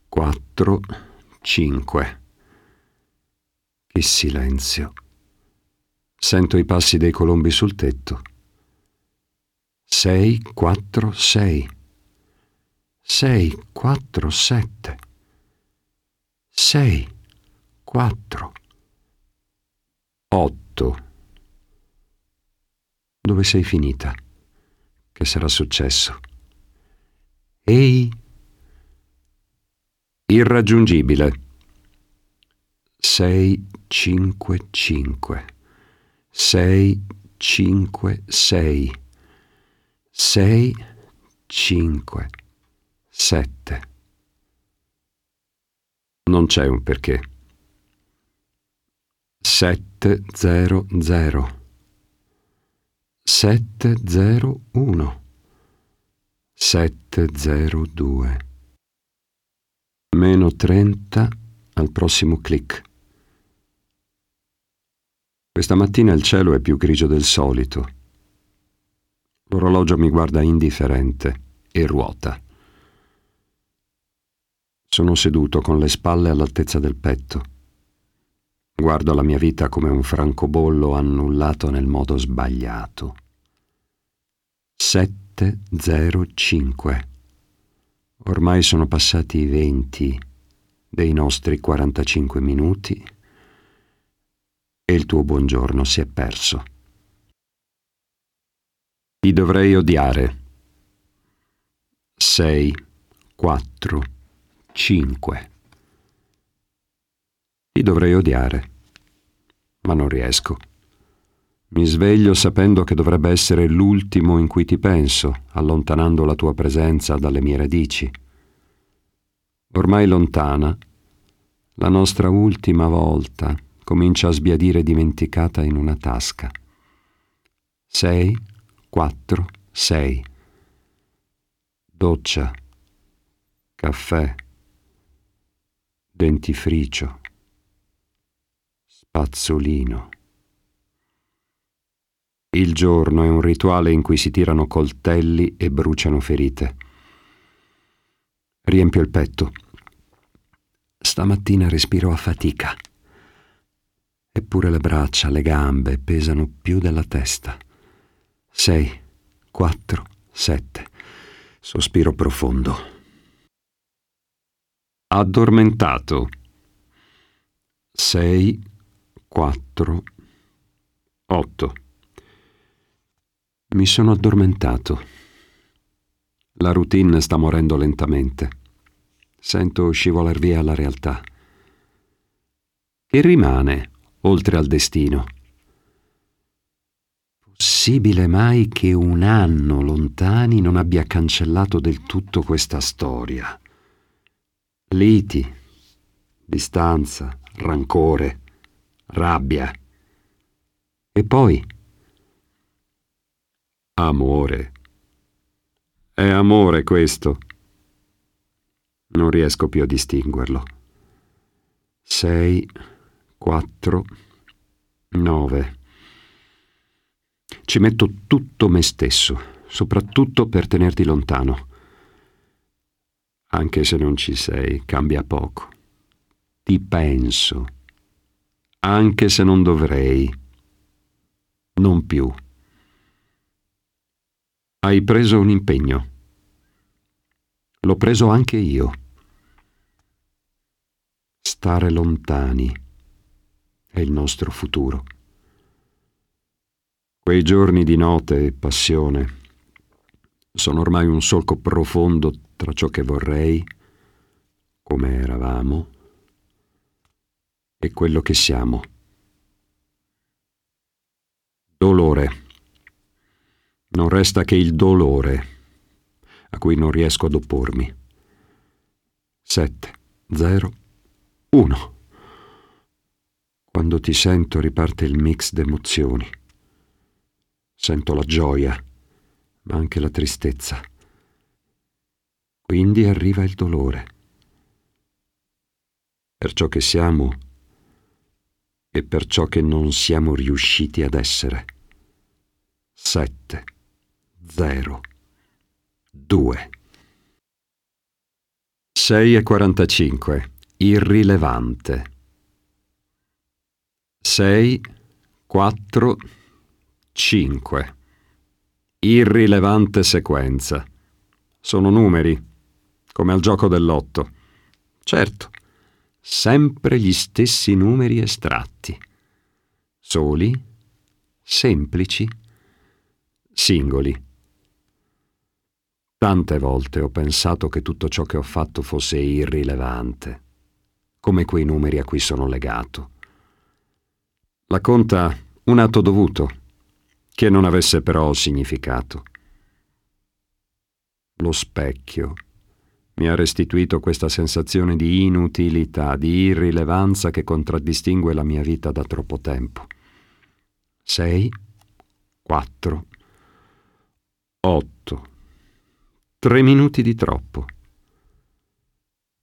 quattro, cinque. Che silenzio. Sento i passi dei colombi sul tetto. Sei, quattro, sei. Sei, quattro, sette. Sei, quattro, otto. Dove sei finita? Che sarà successo? Ehi! Irraggiungibile. 6, 5, 5. 6, 5, 6. 6, 5, 7. Non c'è un perché. 7, 0, 0. 701 702 meno 30 al prossimo clic. Questa mattina il cielo è più grigio del solito. L'orologio mi guarda indifferente e ruota. Sono seduto con le spalle all'altezza del petto. Guardo la mia vita come un francobollo annullato nel modo sbagliato. 705. Ormai sono passati i 20 dei nostri 45 minuti e il tuo buongiorno si è perso. Ti dovrei odiare. 6, 4, 5. Ti dovrei odiare, ma non riesco. Mi sveglio sapendo che dovrebbe essere l'ultimo in cui ti penso, allontanando la tua presenza dalle mie radici. Ormai lontana, la nostra ultima volta comincia a sbiadire dimenticata in una tasca. Sei, quattro, sei. Doccia, caffè, dentifricio Pazzolino. Il giorno è un rituale in cui si tirano coltelli e bruciano ferite. Riempio il petto. Stamattina respiro a fatica. Eppure le braccia, le gambe pesano più della testa. Sei, quattro, sette. Sospiro profondo. Addormentato. Sei, 4, 8. Mi sono addormentato. La routine sta morendo lentamente. Sento scivolar via la realtà. Che rimane oltre al destino? Possibile mai che un anno lontani non abbia cancellato del tutto questa storia? Liti, distanza, rancore rabbia. E poi? Amore. È amore questo. Non riesco più a distinguerlo. Sei, quattro, nove. Ci metto tutto me stesso, soprattutto per tenerti lontano. Anche se non ci sei, cambia poco. Ti penso anche se non dovrei. Non più. Hai preso un impegno. L'ho preso anche io. Stare lontani è il nostro futuro. Quei giorni di note e passione, Sono ormai un solco profondo tra ciò che vorrei, come eravamo, e quello che siamo. Dolore. Non resta che il dolore a cui non riesco ad oppormi. 7, 0, 1. Quando ti sento riparte il mix d'emozioni. Sento la gioia, ma anche la tristezza. Quindi arriva il dolore. Per ciò che siamo e per ciò che non siamo riusciti ad essere. 7, 0, 2. 6 e 45. Irrilevante. 6, 4, 5. Irrilevante sequenza. Sono numeri, come al gioco dell'otto. Certo, sempre gli stessi numeri estratti. Soli, semplici, singoli. Tante volte ho pensato che tutto ciò che ho fatto fosse irrilevante, come quei numeri a cui sono legato. La conta un atto dovuto, che non avesse però significato. Lo specchio mi ha restituito questa sensazione di inutilità, di irrilevanza che contraddistingue la mia vita da troppo tempo. Sei, quattro, otto. Tre minuti di troppo.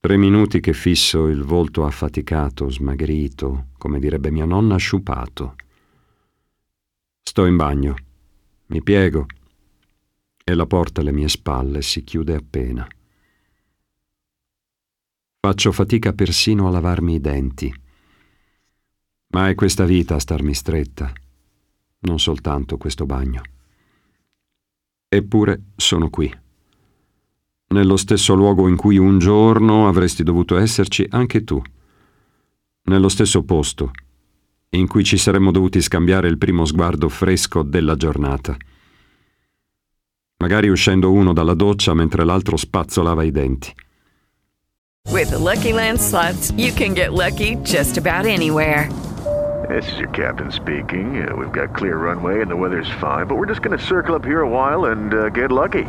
Tre minuti che fisso il volto affaticato, smagrito, come direbbe mia nonna, sciupato. Sto in bagno, mi piego e la porta alle mie spalle si chiude appena. Faccio fatica persino a lavarmi i denti. Ma è questa vita a starmi stretta, non soltanto questo bagno. Eppure sono qui nello stesso luogo in cui un giorno avresti dovuto esserci anche tu, nello stesso posto in cui ci saremmo dovuti scambiare il primo sguardo fresco della giornata. Magari uscendo uno dalla doccia mentre l'altro spazzolava i denti.
With the Lucky Land slots, you can get lucky just about anywhere.
This is your captain speaking. Uh, we've got clear runway and the weather's fine, but we're just going to circle up here a while and uh, get lucky.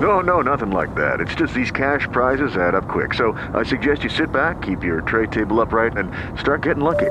No, no, nothing like that. It's just these cash prizes add up quick. So I suggest you sit back, keep your tray table upright, and start getting lucky.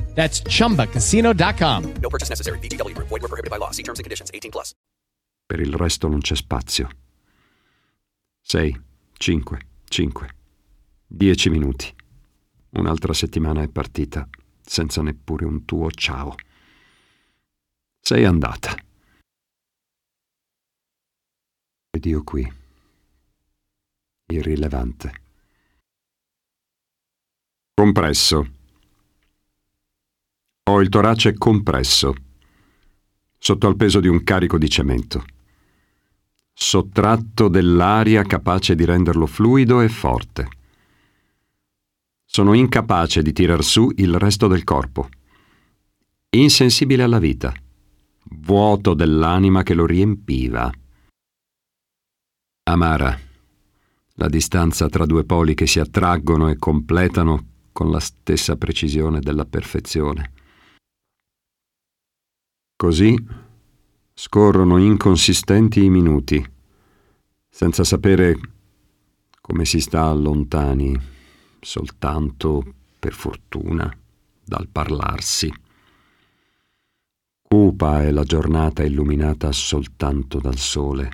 That's chumbacasino.com.
No purchase necessary. VGW Group. Void were prohibited by law. See terms and conditions. 18 plus.
Per il resto non c'è spazio. 6, 5, 5, 10 minuti. Un'altra settimana è partita, senza neppure un tuo ciao. Sei andata. Ed io qui. Irrilevante. Compresso. Ho il torace compresso, sotto al peso di un carico di cemento, sottratto dell'aria capace di renderlo fluido e forte. Sono incapace di tirar su il resto del corpo, insensibile alla vita, vuoto dell'anima che lo riempiva. Amara, la distanza tra due poli che si attraggono e completano con la stessa precisione della perfezione. Così scorrono inconsistenti i minuti, senza sapere come si sta lontani, soltanto per fortuna, dal parlarsi. Cupa è la giornata illuminata soltanto dal sole,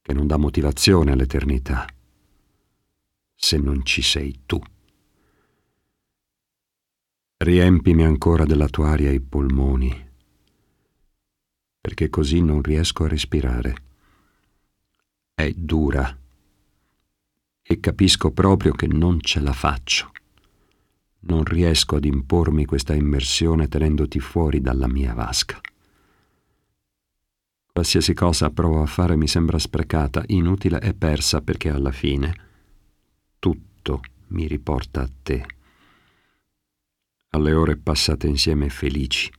che non dà motivazione all'eternità, se non ci sei tu. Riempimi ancora della tua aria i polmoni, perché così non riesco a respirare. È dura e capisco proprio che non ce la faccio. Non riesco ad impormi questa immersione tenendoti fuori dalla mia vasca. Qualsiasi cosa provo a fare mi sembra sprecata, inutile e persa perché alla fine tutto mi riporta a te. Alle ore passate insieme felici.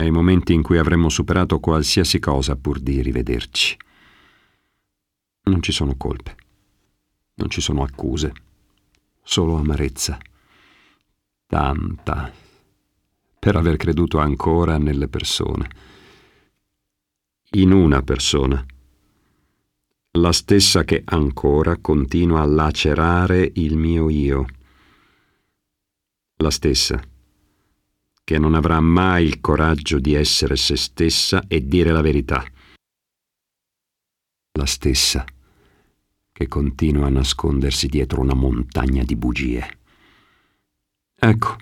Ai momenti in cui avremmo superato qualsiasi cosa pur di rivederci. Non ci sono colpe. Non ci sono accuse. Solo amarezza. Tanta. Per aver creduto ancora nelle persone. In una persona. La stessa che ancora continua a lacerare il mio io. La stessa che non avrà mai il coraggio di essere se stessa e dire la verità. La stessa che continua a nascondersi dietro una montagna di bugie. Ecco,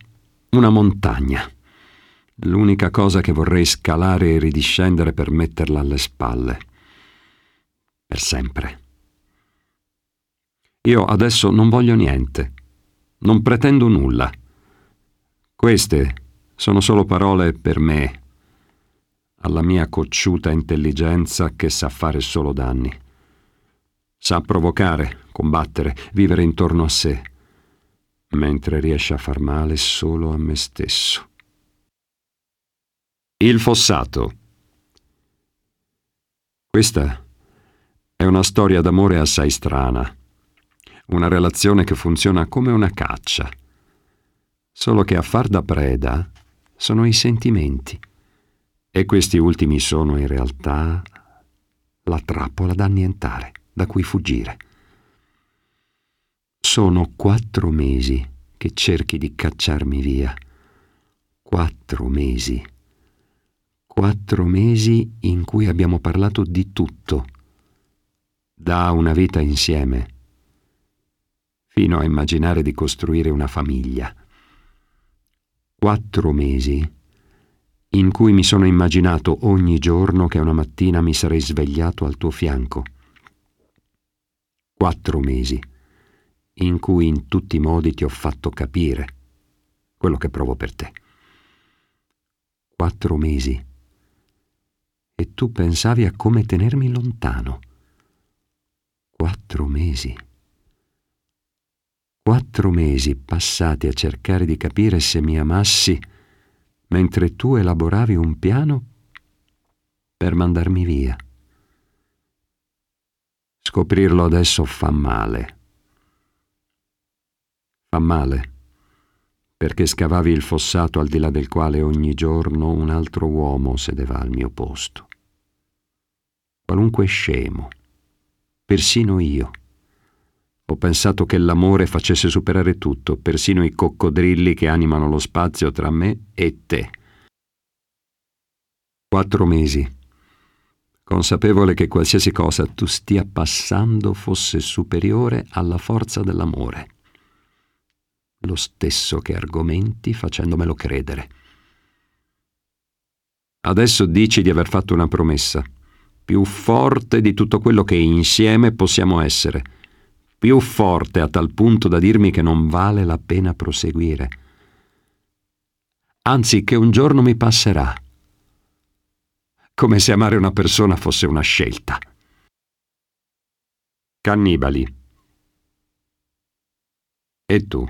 una montagna. L'unica cosa che vorrei scalare e ridiscendere per metterla alle spalle. Per sempre. Io adesso non voglio niente. Non pretendo nulla. Queste sono solo parole per me, alla mia cocciuta intelligenza che sa fare solo danni. Sa provocare, combattere, vivere intorno a sé, mentre riesce a far male solo a me stesso. Il fossato. Questa è una storia d'amore assai strana, una relazione che funziona come una caccia solo che a far da preda sono i sentimenti e questi ultimi sono in realtà la trappola da annientare, da cui fuggire. Sono quattro mesi che cerchi di cacciarmi via. Quattro mesi. Quattro mesi in cui abbiamo parlato di tutto, da una vita insieme, fino a immaginare di costruire una famiglia quattro mesi in cui mi sono immaginato ogni giorno che una mattina mi sarei svegliato al tuo fianco. Quattro mesi in cui in tutti i modi ti ho fatto capire quello che provo per te. Quattro mesi. E tu pensavi a come tenermi lontano. Quattro mesi. Quattro mesi passati a cercare di capire se mi amassi mentre tu elaboravi un piano per mandarmi via. Scoprirlo adesso fa male. Fa male perché scavavi il fossato al di là del quale ogni giorno un altro uomo sedeva al mio posto. Qualunque scemo, persino io ho pensato che l'amore facesse superare tutto, persino i coccodrilli che animano lo spazio tra me e te. Quattro mesi, consapevole che qualsiasi cosa tu stia passando fosse superiore alla forza dell'amore. Lo stesso che argomenti facendomelo credere. Adesso dici di aver fatto una promessa, più forte di tutto quello che insieme possiamo essere più forte a tal punto da dirmi che non vale la pena proseguire. Anzi, che un giorno mi passerà. Come se amare una persona fosse una scelta. Cannibali. E tu?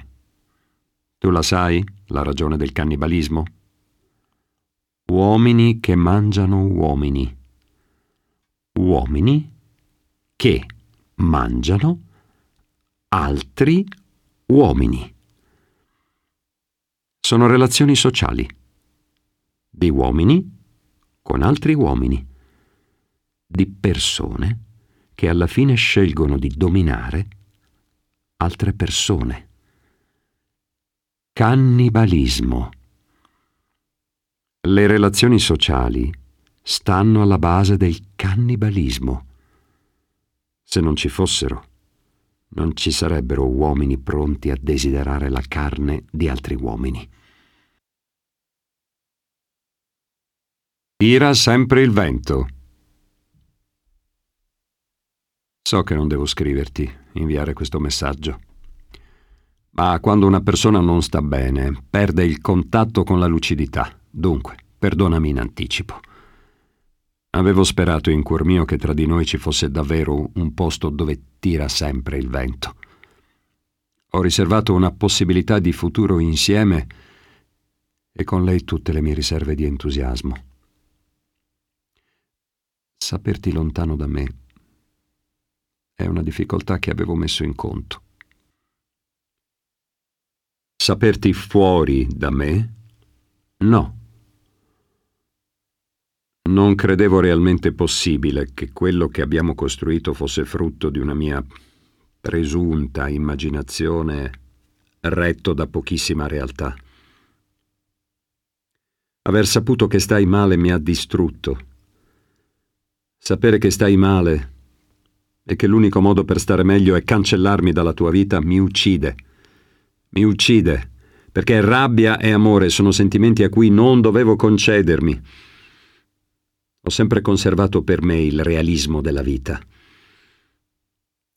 Tu la sai, la ragione del cannibalismo? Uomini che mangiano uomini. Uomini che mangiano altri uomini. Sono relazioni sociali di uomini con altri uomini, di persone che alla fine scelgono di dominare altre persone. Cannibalismo. Le relazioni sociali stanno alla base del cannibalismo. Se non ci fossero, non ci sarebbero uomini pronti a desiderare la carne di altri uomini. Tira sempre il vento. So che non devo scriverti, inviare questo messaggio. Ma quando una persona non sta bene, perde il contatto con la lucidità. Dunque, perdonami in anticipo. Avevo sperato in cuor mio che tra di noi ci fosse davvero un posto dove tira sempre il vento. Ho riservato una possibilità di futuro insieme e con lei tutte le mie riserve di entusiasmo. Saperti lontano da me è una difficoltà che avevo messo in conto. Saperti fuori da me? No. Non credevo realmente possibile che quello che abbiamo costruito fosse frutto di una mia presunta immaginazione retto da pochissima realtà. Aver saputo che stai male mi ha distrutto. Sapere che stai male e che l'unico modo per stare meglio è cancellarmi dalla tua vita mi uccide. Mi uccide, perché rabbia e amore sono sentimenti a cui non dovevo concedermi. Ho sempre conservato per me il realismo della vita.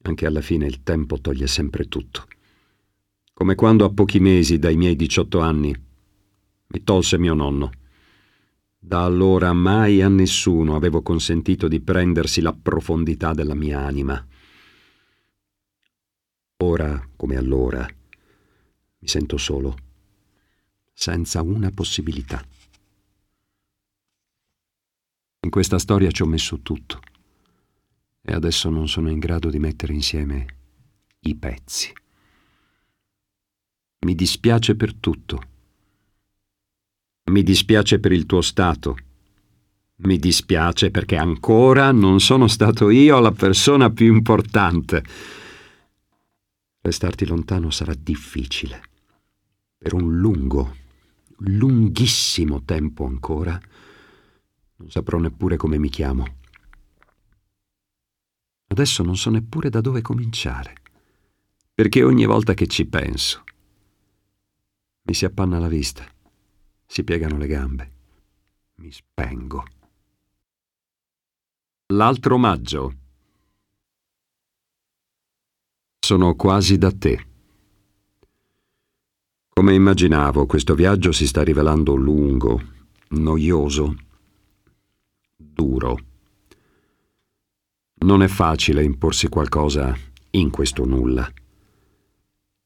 Anche alla fine il tempo toglie sempre tutto. Come quando a pochi mesi dai miei 18 anni mi tolse mio nonno. Da allora mai a nessuno avevo consentito di prendersi la profondità della mia anima. Ora, come allora, mi sento solo, senza una possibilità. In questa storia ci ho messo tutto e adesso non sono in grado di mettere insieme i pezzi. Mi dispiace per tutto. Mi dispiace per il tuo stato. Mi dispiace perché ancora non sono stato io la persona più importante. Restarti lontano sarà difficile. Per un lungo, lunghissimo tempo ancora non saprò neppure come mi chiamo. Adesso non so neppure da dove cominciare, perché ogni volta che ci penso mi si appanna la vista, si piegano le gambe, mi spengo. L'altro maggio. Sono quasi da te. Come immaginavo, questo viaggio si sta rivelando lungo, noioso duro. Non è facile imporsi qualcosa in questo nulla.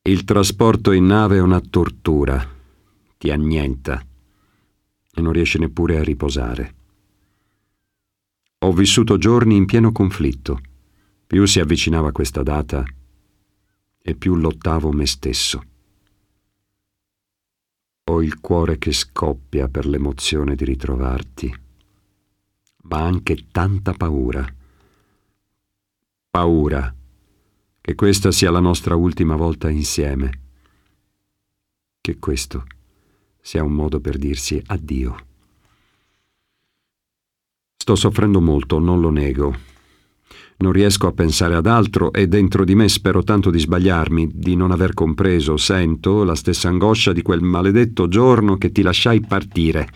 Il trasporto in nave è una tortura, ti annienta e non riesci neppure a riposare. Ho vissuto giorni in pieno conflitto. Più si avvicinava questa data e più lottavo me stesso. Ho il cuore che scoppia per l'emozione di ritrovarti ma anche tanta paura. Paura che questa sia la nostra ultima volta insieme, che questo sia un modo per dirsi addio. Sto soffrendo molto, non lo nego. Non riesco a pensare ad altro e dentro di me spero tanto di sbagliarmi, di non aver compreso, sento la stessa angoscia di quel maledetto giorno che ti lasciai partire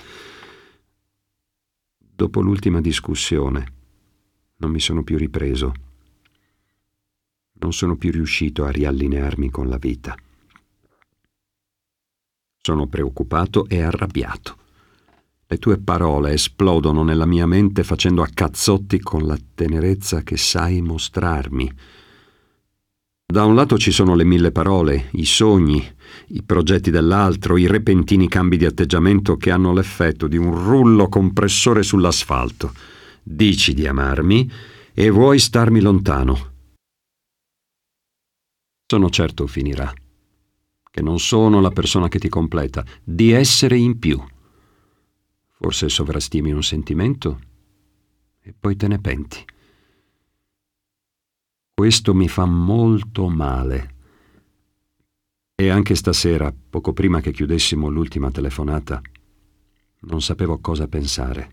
Dopo l'ultima discussione non mi sono più ripreso. Non sono più riuscito a riallinearmi con la vita. Sono preoccupato e arrabbiato. Le tue parole esplodono nella mia mente facendo a cazzotti con la tenerezza che sai mostrarmi. Da un lato ci sono le mille parole, i sogni, i progetti dell'altro, i repentini cambi di atteggiamento che hanno l'effetto di un rullo compressore sull'asfalto. Dici di amarmi e vuoi starmi lontano. Sono certo finirà, che non sono la persona che ti completa, di essere in più. Forse sovrastimi un sentimento e poi te ne penti. Questo mi fa molto male. E anche stasera, poco prima che chiudessimo l'ultima telefonata, non sapevo cosa pensare.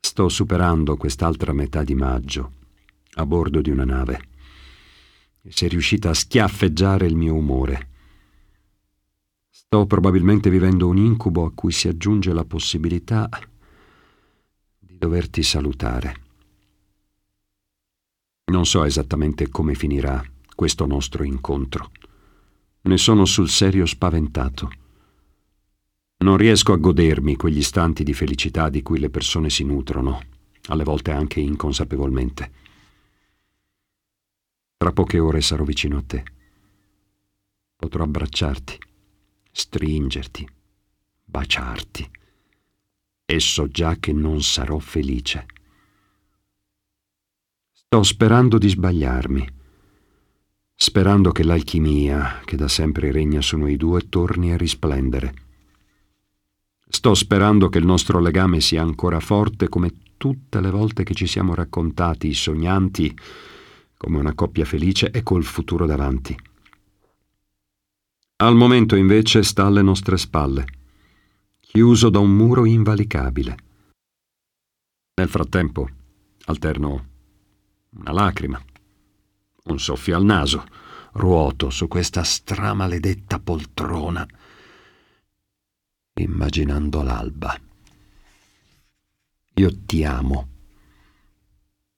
Sto superando quest'altra metà di maggio, a bordo di una nave. e sei riuscita a schiaffeggiare il mio umore. Sto probabilmente vivendo un incubo a cui si aggiunge la possibilità di doverti salutare. Non so esattamente come finirà questo nostro incontro. Ne sono sul serio spaventato. Non riesco a godermi quegli istanti di felicità di cui le persone si nutrono, alle volte anche inconsapevolmente. Tra poche ore sarò vicino a te. Potrò abbracciarti, stringerti, baciarti. E so già che non sarò felice. Sto sperando di sbagliarmi, sperando che l'alchimia che da sempre regna su noi due torni a risplendere. Sto sperando che il nostro legame sia ancora forte come tutte le volte che ci siamo raccontati, sognanti, come una coppia felice e col futuro davanti. Al momento invece sta alle nostre spalle, chiuso da un muro invalicabile. Nel frattempo alterno una lacrima, un soffio al naso, ruoto su questa stramaledetta poltrona, immaginando l'alba. Io ti amo.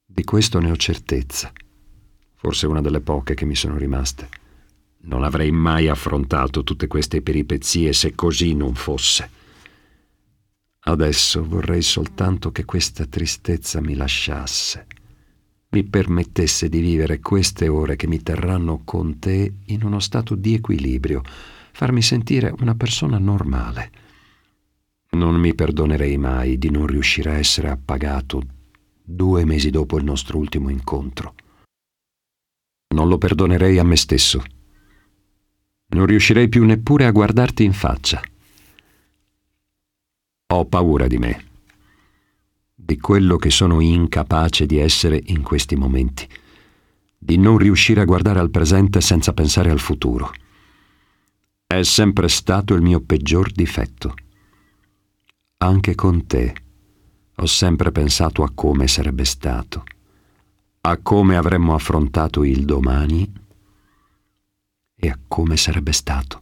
Di questo ne ho certezza forse una delle poche che mi sono rimaste. Non avrei mai affrontato tutte queste peripezie se così non fosse. Adesso vorrei soltanto che questa tristezza mi lasciasse, mi permettesse di vivere queste ore che mi terranno con te in uno stato di equilibrio, farmi sentire una persona normale. Non mi perdonerei mai di non riuscire a essere appagato due mesi dopo il nostro ultimo incontro. Non lo perdonerei a me stesso. Non riuscirei più neppure a guardarti in faccia. Ho paura di me, di quello che sono incapace di essere in questi momenti, di non riuscire a guardare al presente senza pensare al futuro. È sempre stato il mio peggior difetto. Anche con te ho sempre pensato a come sarebbe stato a come avremmo affrontato il domani e a come sarebbe stato.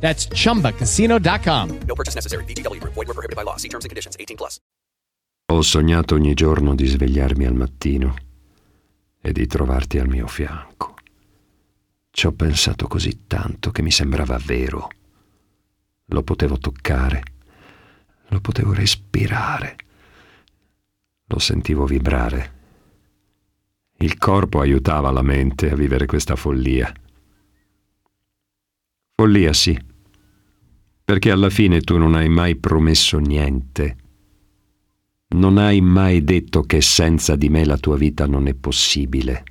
That's chumbacasino.com.
No purchase necessary. VGW Group. Void were prohibited by law. See terms and conditions. 18 plus.
Ho sognato ogni giorno di svegliarmi al mattino e di trovarti al mio fianco. Ci ho pensato così tanto che mi sembrava vero. Lo potevo toccare, lo potevo respirare, lo sentivo vibrare. Il corpo aiutava la mente a vivere questa follia. Follia sì, perché alla fine tu non hai mai promesso niente. Non hai mai detto che senza di me la tua vita non è possibile,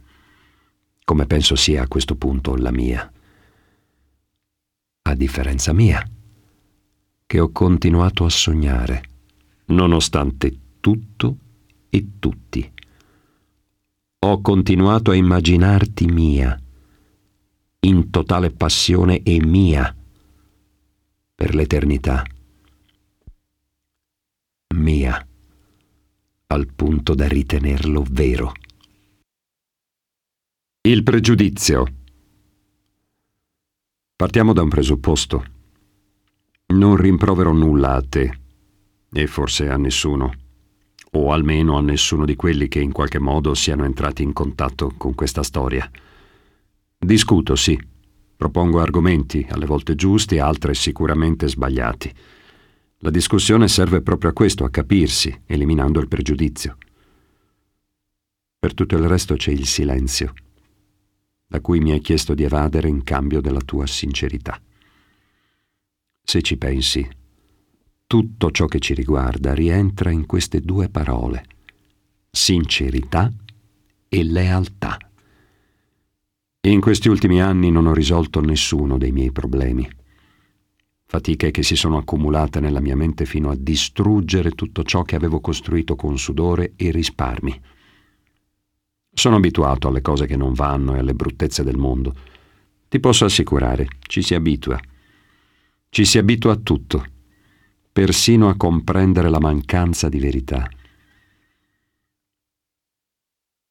come penso sia a questo punto la mia. A differenza mia, che ho continuato a sognare, nonostante tutto e tutti. Ho continuato a immaginarti mia, in totale passione e mia, per l'eternità. Mia, al punto da ritenerlo vero. Il pregiudizio. Partiamo da un presupposto. Non rimprovero nulla a te, e forse a nessuno, o almeno a nessuno di quelli che in qualche modo siano entrati in contatto con questa storia. Discuto, sì, Propongo argomenti, alle volte giusti, altre sicuramente sbagliati. La discussione serve proprio a questo, a capirsi, eliminando il pregiudizio. Per tutto il resto c'è il silenzio, da cui mi hai chiesto di evadere in cambio della tua sincerità. Se ci pensi, tutto ciò che ci riguarda rientra in queste due parole, sincerità e lealtà. In questi ultimi anni non ho risolto nessuno dei miei problemi. Fatiche che si sono accumulate nella mia mente fino a distruggere tutto ciò che avevo costruito con sudore e risparmi. Sono abituato alle cose che non vanno e alle bruttezze del mondo. Ti posso assicurare, ci si abitua. Ci si abitua a tutto, persino a comprendere la mancanza di verità.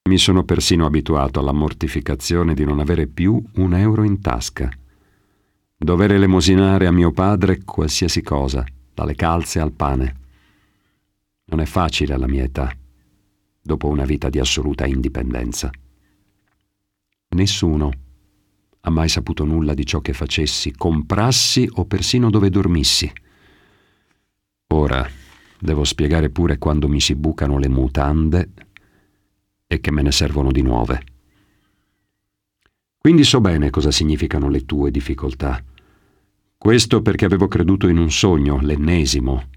Mi sono persino abituato alla mortificazione di non avere più un euro in tasca. Dover elemosinare a mio padre qualsiasi cosa, dalle calze al pane. Non è facile alla mia età, dopo una vita di assoluta indipendenza. Nessuno ha mai saputo nulla di ciò che facessi, comprassi o persino dove dormissi. Ora devo spiegare pure quando mi si bucano le mutande e che me ne servono di nuove. Quindi so bene cosa significano le tue difficoltà. Questo perché avevo creduto in un sogno, l'ennesimo,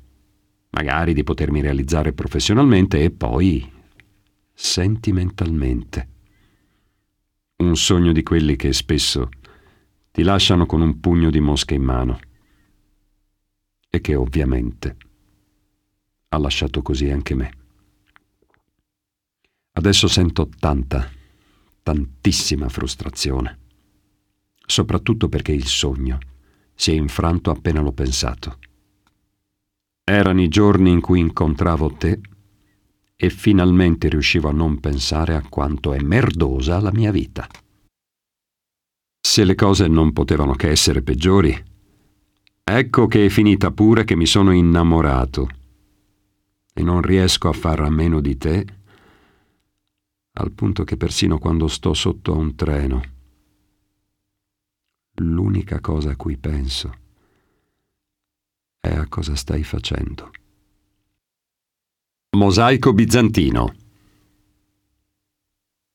magari di potermi realizzare professionalmente e poi sentimentalmente. Un sogno di quelli che spesso ti lasciano con un pugno di mosche in mano e che ovviamente ha lasciato così anche me. Adesso sento tanta, tantissima frustrazione, soprattutto perché il sogno si è infranto appena l'ho pensato. Erano i giorni in cui incontravo te e finalmente riuscivo a non pensare a quanto è merdosa la mia vita. Se le cose non potevano che essere peggiori, ecco che è finita pure che mi sono innamorato e non riesco a far a meno di te al punto che persino quando sto sotto a un treno, l'unica cosa a cui penso è a cosa stai facendo. Mosaico bizantino.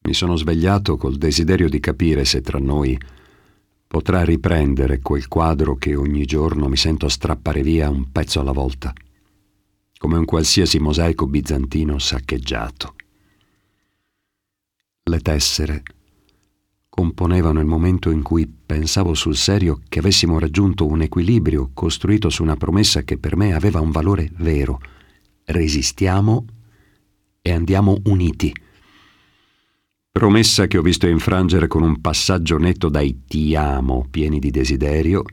Mi sono svegliato col desiderio di capire se tra noi potrà riprendere quel quadro che ogni giorno mi sento strappare via un pezzo alla volta, come un qualsiasi mosaico bizantino saccheggiato. Le tessere componevano il momento in cui pensavo sul serio che avessimo raggiunto un equilibrio costruito su una promessa che per me aveva un valore vero. Resistiamo e andiamo uniti. Promessa che ho visto infrangere con un passaggio netto dai ti amo pieni di desiderio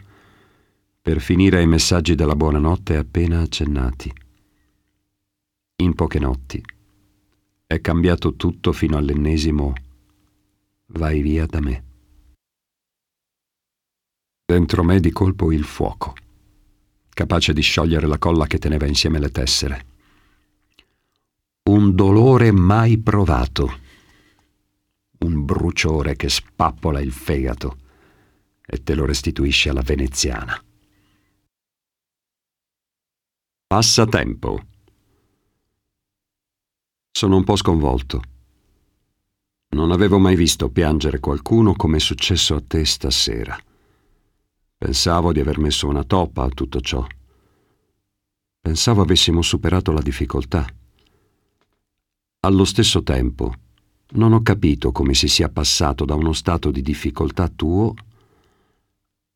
per finire ai messaggi della buonanotte appena accennati. In poche notti è cambiato tutto fino all'ennesimo vai via da me. Dentro me di colpo il fuoco, capace di sciogliere la colla che teneva insieme le tessere. Un dolore mai provato, un bruciore che spappola il fegato e te lo restituisce alla veneziana. Passatempo. Sono un po' sconvolto. Non avevo mai visto piangere qualcuno come è successo a te stasera. Pensavo di aver messo una toppa a tutto ciò. Pensavo avessimo superato la difficoltà. Allo stesso tempo, non ho capito come si sia passato da uno stato di difficoltà tuo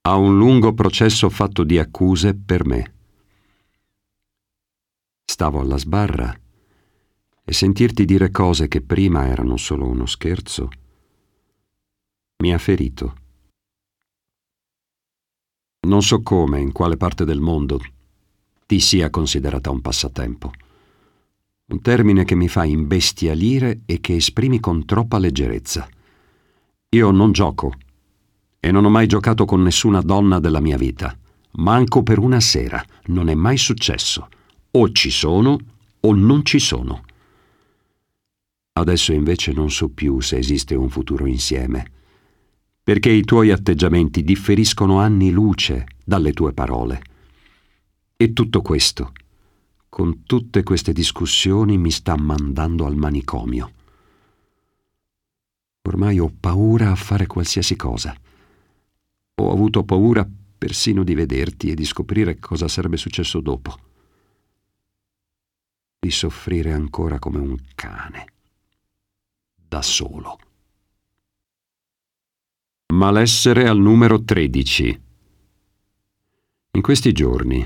a un lungo processo fatto di accuse per me. Stavo alla sbarra e sentirti dire cose che prima erano solo uno scherzo mi ha ferito. Non so come, in quale parte del mondo, ti sia considerata un passatempo. Un termine che mi fa imbestialire e che esprimi con troppa leggerezza. Io non gioco e non ho mai giocato con nessuna donna della mia vita. Manco per una sera. Non è mai successo. O ci sono o non ci sono. Adesso invece non so più se esiste un futuro insieme, perché i tuoi atteggiamenti differiscono anni luce dalle tue parole. E tutto questo, con tutte queste discussioni, mi sta mandando al manicomio. Ormai ho paura a fare qualsiasi cosa. Ho avuto paura persino di vederti e di scoprire cosa sarebbe successo dopo. Di soffrire ancora come un cane. Da solo. Malessere al numero 13. In questi giorni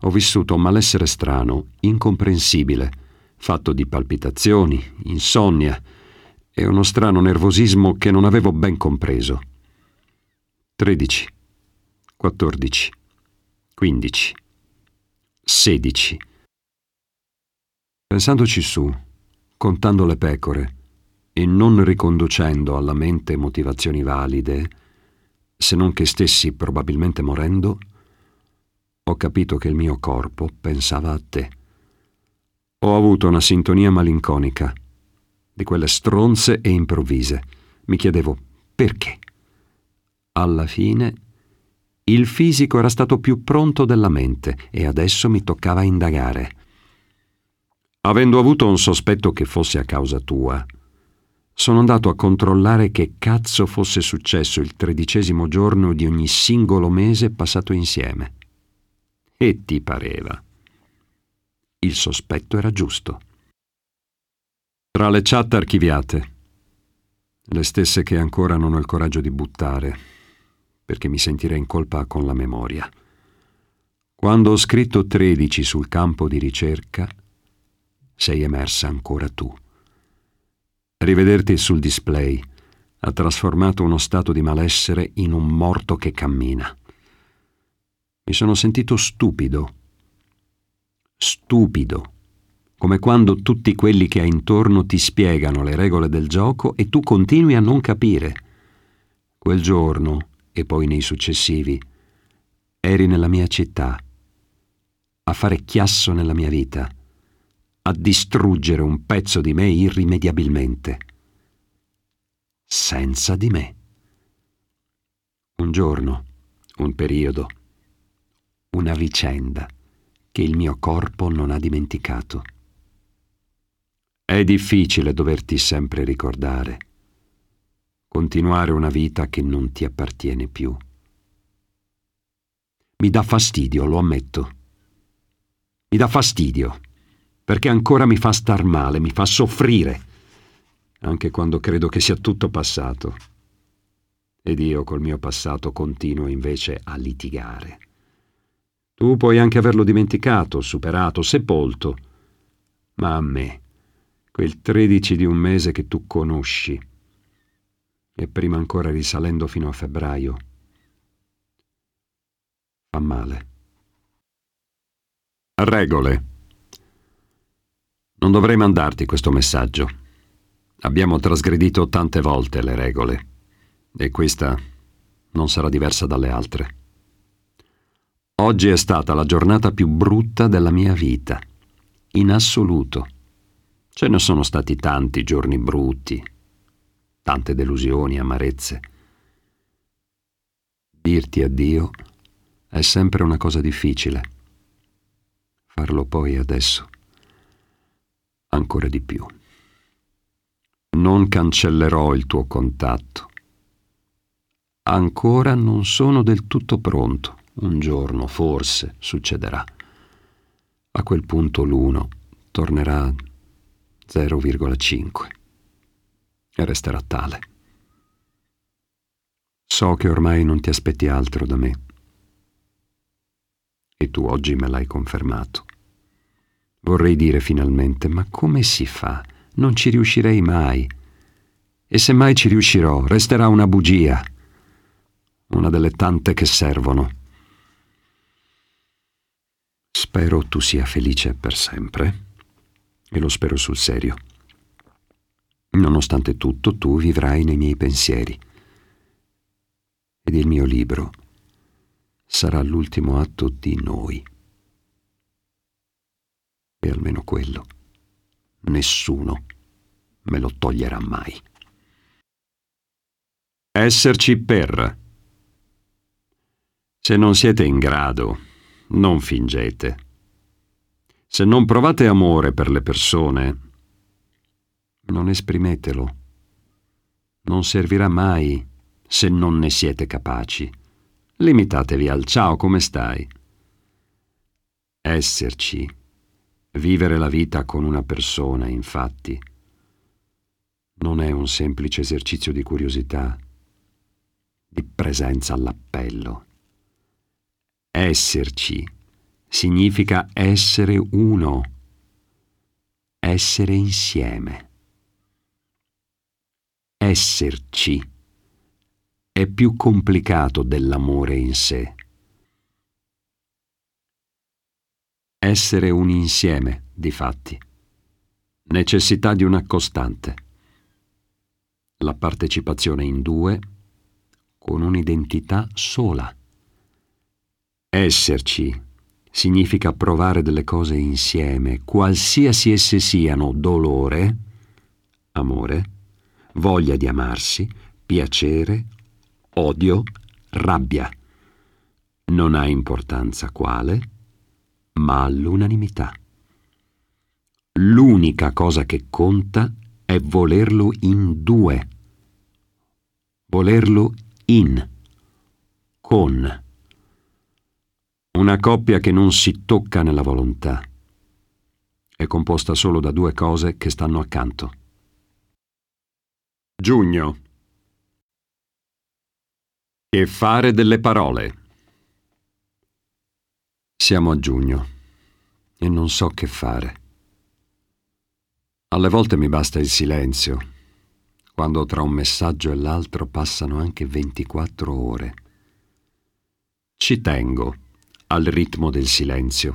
ho vissuto un malessere strano, incomprensibile, fatto di palpitazioni, insonnia e uno strano nervosismo che non avevo ben compreso. 13, 14, 15, 16. Pensandoci su, contando le pecore e non riconducendo alla mente motivazioni valide, se non che stessi probabilmente morendo, ho capito che il mio corpo pensava a te. Ho avuto una sintonia malinconica, di quelle stronze e improvvise. Mi chiedevo perché. Alla fine il fisico era stato più pronto della mente e adesso mi toccava indagare. Avendo avuto un sospetto che fosse a causa tua, sono andato a controllare che cazzo fosse successo il tredicesimo giorno di ogni singolo mese passato insieme. E ti pareva. Il sospetto era giusto. Tra le chat archiviate, le stesse che ancora non ho il coraggio di buttare, perché mi sentirei in colpa con la memoria. Quando ho scritto 13 sul campo di ricerca, sei emersa ancora tu. Rivederti sul display ha trasformato uno stato di malessere in un morto che cammina. Mi sono sentito stupido. Stupido. Come quando tutti quelli che hai intorno ti spiegano le regole del gioco e tu continui a non capire. Quel giorno, e poi nei successivi, eri nella mia città, a fare chiasso nella mia vita a distruggere un pezzo di me irrimediabilmente. Senza di me. Un giorno, un periodo, una vicenda che il mio corpo non ha dimenticato. È difficile doverti sempre ricordare, continuare una vita che non ti appartiene più. Mi dà fastidio, lo ammetto. Mi dà fastidio perché ancora mi fa star male, mi fa soffrire, anche quando credo che sia tutto passato. Ed io col mio passato continuo invece a litigare. Tu puoi anche averlo dimenticato, superato, sepolto, ma a me, quel 13 di un mese che tu conosci, e prima ancora risalendo fino a febbraio, fa male. Regole. Non dovrei mandarti questo messaggio. Abbiamo trasgredito tante volte le regole e questa non sarà diversa dalle altre. Oggi è stata la giornata più brutta della mia vita, in assoluto. Ce ne sono stati tanti giorni brutti, tante delusioni, amarezze. Dirti addio è sempre una cosa difficile. Farlo poi adesso ancora di più. Non cancellerò il tuo contatto. Ancora non sono del tutto pronto. Un giorno, forse, succederà. A quel punto l'uno tornerà 0,5 e resterà tale. So che ormai non ti aspetti altro da me. E tu oggi me l'hai confermato. Vorrei dire finalmente, ma come si fa? Non ci riuscirei mai. E se mai ci riuscirò, resterà una bugia. Una delle tante che servono. Spero tu sia felice per sempre. E lo spero sul serio. Nonostante tutto, tu vivrai nei miei pensieri. Ed il mio libro sarà l'ultimo atto di noi. E almeno quello nessuno me lo toglierà mai. Esserci per. Se non siete in grado, non fingete. Se non provate amore per le persone, non esprimetelo. Non servirà mai se non ne siete capaci. Limitatevi al ciao, come stai? Esserci, vivere la vita con una persona, infatti, non è un semplice esercizio di curiosità, di presenza all'appello. Esserci significa essere uno, essere insieme. Esserci è più complicato dell'amore in sé. Essere un insieme, difatti. Necessità di una costante. La partecipazione in due con un'identità sola. Esserci significa provare delle cose insieme, qualsiasi esse siano dolore, amore, voglia di amarsi, piacere, odio, rabbia. Non ha importanza quale, ma all'unanimità. L'unica cosa che conta è volerlo in due, volerlo in, con. Una coppia che non si tocca nella volontà è composta solo da due cose che stanno accanto. Giugno. E fare delle parole. Siamo a giugno e non so che fare. Alle volte mi basta il silenzio, quando tra un messaggio e l'altro passano anche 24 ore. Ci tengo al ritmo del silenzio.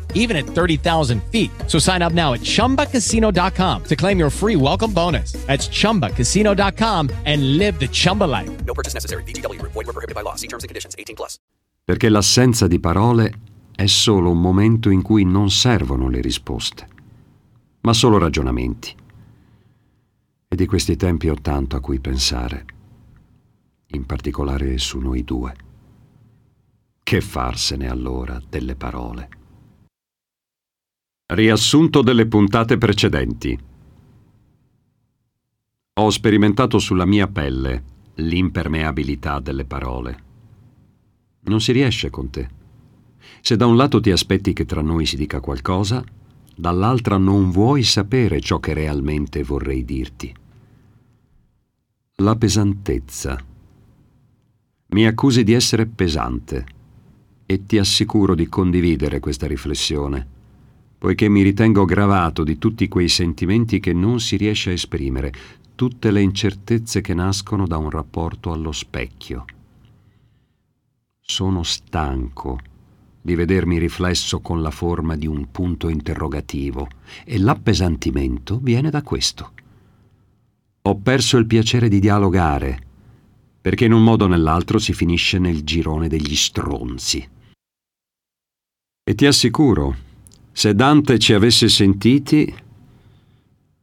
even at 30,000 feet. So sign up now at chumbacasino.com to claim your free welcome bonus. That's chumbacasino.com and live the Chumba life.
No purchase necessary. VGW Group. Void were prohibited by law. See terms and conditions. 18 plus.
Perché l'assenza di parole è solo un momento in cui non servono le risposte, ma solo ragionamenti. E di questi tempi ho tanto a cui pensare, in particolare su noi due. Che farsene allora delle parole? Riassunto delle puntate precedenti. Ho sperimentato sulla mia pelle l'impermeabilità delle parole. Non si riesce con te. Se da un lato ti aspetti che tra noi si dica qualcosa, dall'altra non vuoi sapere ciò che realmente vorrei dirti. La pesantezza. Mi accusi di essere pesante e ti assicuro di condividere questa riflessione poiché mi ritengo gravato di tutti quei sentimenti che non si riesce a esprimere, tutte le incertezze che nascono da un rapporto allo specchio. Sono stanco di vedermi riflesso con la forma di un punto interrogativo e l'appesantimento viene da questo. Ho perso il piacere di dialogare, perché in un modo o nell'altro si finisce nel girone degli stronzi. E ti assicuro, se Dante ci avesse sentiti,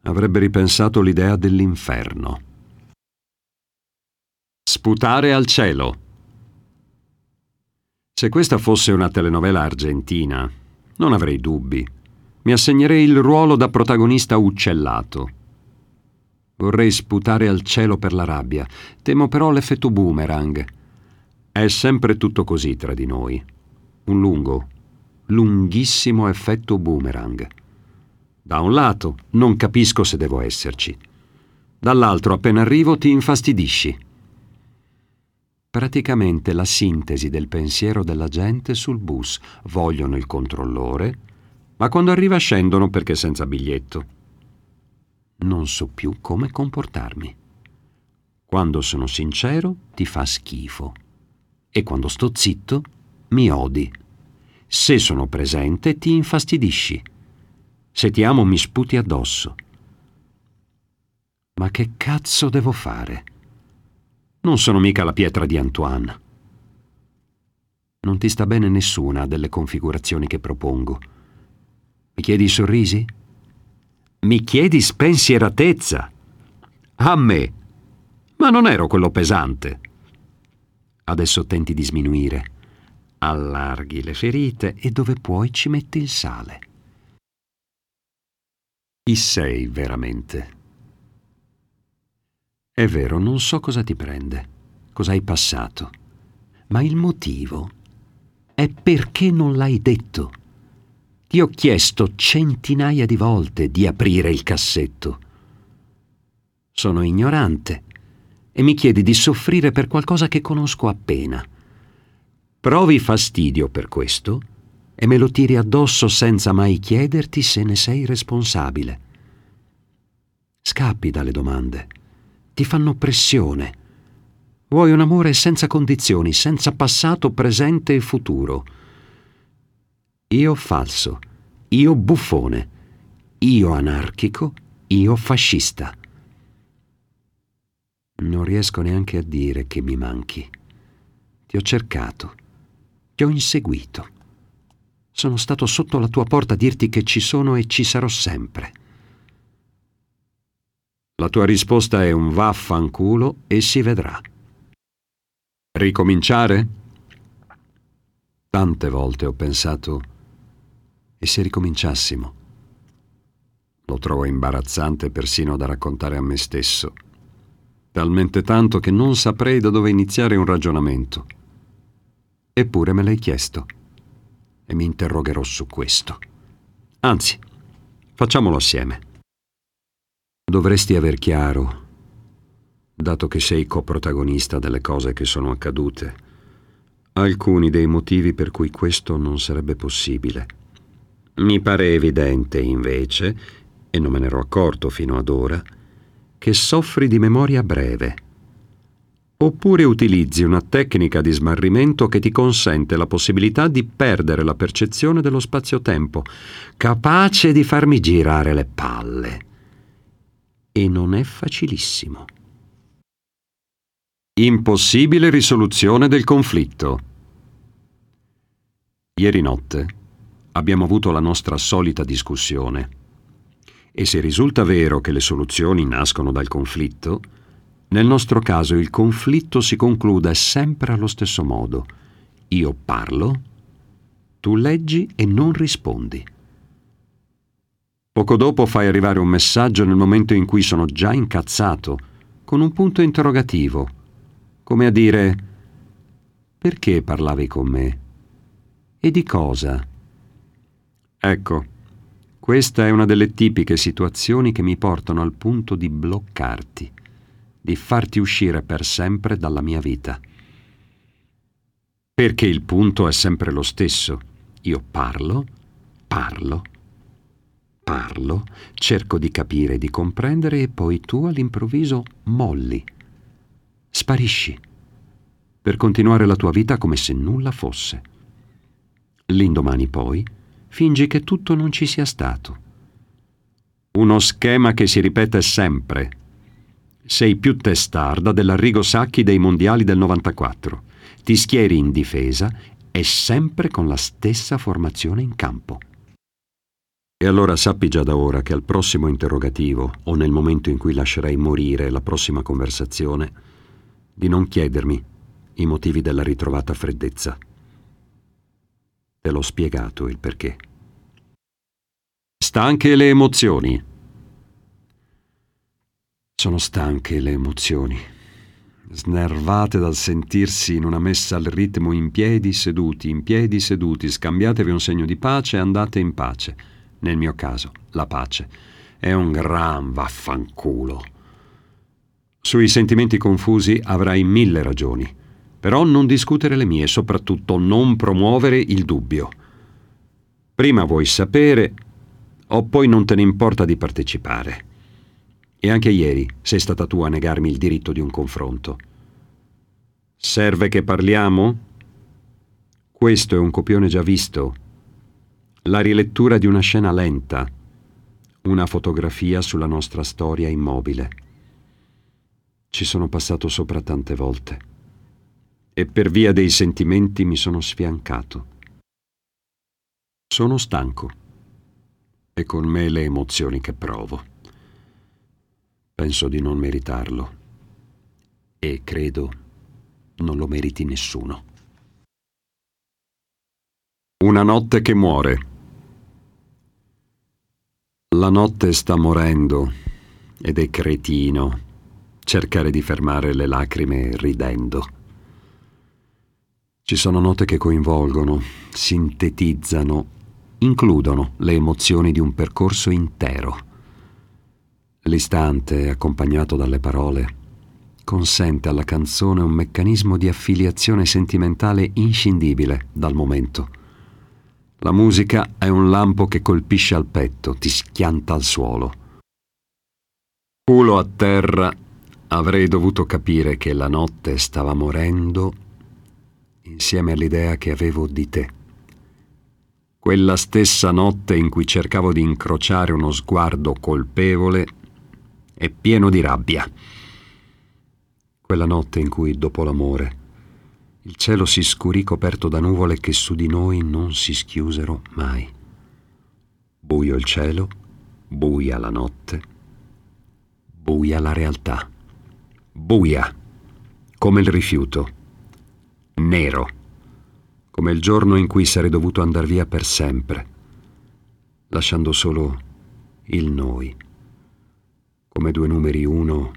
avrebbe ripensato l'idea dell'inferno. Sputare al cielo. Se questa fosse una telenovela argentina, non avrei dubbi. Mi assegnerei il ruolo da protagonista uccellato. Vorrei sputare al cielo per la rabbia. Temo però l'effetto boomerang. È sempre tutto così tra di noi. Un lungo, lunghissimo effetto boomerang. Da un lato, non capisco se devo esserci. Dall'altro, appena arrivo, ti infastidisci. Praticamente la sintesi del pensiero della gente sul bus. Vogliono il controllore, ma quando arriva scendono perché senza biglietto. Non so più come comportarmi. Quando sono sincero, ti fa schifo. E quando sto zitto, mi odi. Se sono presente ti infastidisci. Se ti amo mi sputi addosso. Ma che cazzo devo fare? Non sono mica la pietra di Antoine. Non ti sta bene nessuna delle configurazioni che propongo. Mi chiedi sorrisi? Mi chiedi spensieratezza. A me. Ma non ero quello pesante. Adesso tenti di sminuire. Allarghi le ferite e dove puoi ci metti il sale. Chi sei veramente? È vero, non so cosa ti prende, cosa hai passato, ma il motivo è perché non l'hai detto. Ti ho chiesto centinaia di volte di aprire il cassetto. Sono ignorante e mi chiedi di soffrire per qualcosa che conosco appena. Provi fastidio per questo e me lo tiri addosso senza mai chiederti se ne sei responsabile. Scappi dalle domande ti fanno pressione. Vuoi un amore senza condizioni, senza passato, presente e futuro. Io falso, io buffone, io anarchico, io fascista. Non riesco neanche a dire che mi manchi. Ti ho cercato, ti ho inseguito. Sono stato sotto la tua porta a dirti che ci sono e ci sarò sempre. La tua risposta è un vaffanculo e si vedrà. Ricominciare? Tante volte ho pensato, e se ricominciassimo? Lo trovo imbarazzante persino da raccontare a me stesso, talmente tanto che non saprei da dove iniziare un ragionamento. Eppure me l'hai chiesto e mi interrogherò su questo. Anzi, facciamolo assieme. Dovresti aver chiaro, dato che sei coprotagonista delle cose che sono accadute, alcuni dei motivi per cui questo non sarebbe possibile. Mi pare evidente, invece, e non me ne ero accorto fino ad ora, che soffri di memoria breve. Oppure utilizzi una tecnica di smarrimento che ti consente la possibilità di perdere la percezione dello spazio-tempo, capace di farmi girare le palle e non è facilissimo. Impossibile risoluzione del conflitto. Ieri notte abbiamo avuto la nostra solita discussione e se risulta vero che le soluzioni nascono dal conflitto, nel nostro caso il conflitto si conclude sempre allo stesso modo. Io parlo, tu leggi e non rispondi. Poco dopo fai arrivare un messaggio nel momento in cui sono già incazzato, con un punto interrogativo, come a dire perché parlavi con me? E di cosa? Ecco, questa è una delle tipiche situazioni che mi portano al punto di bloccarti, di farti uscire per sempre dalla mia vita. Perché il punto è sempre lo stesso. Io parlo, parlo, Parlo, cerco di capire di comprendere e poi tu all'improvviso molli. Sparisci. Per continuare la tua vita come se nulla fosse. L'indomani poi fingi che tutto non ci sia stato. Uno schema che si ripete sempre. Sei più testarda dell'Arrigo Sacchi dei mondiali del 94. Ti schieri in difesa e sempre con la stessa formazione in campo. E allora sappi già da ora che al prossimo interrogativo o nel momento in cui lascerai morire la prossima conversazione, di non chiedermi i motivi della ritrovata freddezza. Te l'ho spiegato il perché. Stanche le emozioni. Sono stanche le emozioni, snervate dal sentirsi in una messa al ritmo in piedi seduti, in piedi seduti, scambiatevi un segno di pace e andate in pace nel mio caso, la pace, è un gran vaffanculo. Sui sentimenti confusi avrai mille ragioni, però non discutere le mie, soprattutto non promuovere il dubbio. Prima vuoi sapere o poi non te ne importa di partecipare. E anche ieri sei stata tu a negarmi il diritto di un confronto. Serve che parliamo? Questo è un copione già visto la rilettura di una scena lenta, una fotografia sulla nostra storia immobile. ci sono passato sopra tante volte e per via dei sentimenti mi sono sfiancato. Sono stanco e con me le emozioni che provo. Penso di non meritarlo e credo non lo meriti nessuno. Una notte che muore. La notte sta morendo ed è cretino cercare di fermare le lacrime ridendo. Ci sono note che coinvolgono, sintetizzano, includono le emozioni di un percorso intero. L'istante, accompagnato dalle parole, consente alla canzone un meccanismo di affiliazione sentimentale inscindibile dal momento. La musica è un lampo che colpisce al petto, ti schianta al suolo. Culo a terra, avrei dovuto capire che la notte stava morendo insieme all'idea che avevo di te. Quella stessa notte in cui cercavo di incrociare uno sguardo colpevole e pieno di rabbia. Quella notte in cui, dopo l'amore, il cielo si scurì coperto da nuvole che su di noi non si schiusero mai. Buio il cielo, buia la notte, buia la realtà, buia come il rifiuto, nero come il giorno in cui sarei dovuto andar via per sempre, lasciando solo il noi, come due numeri uno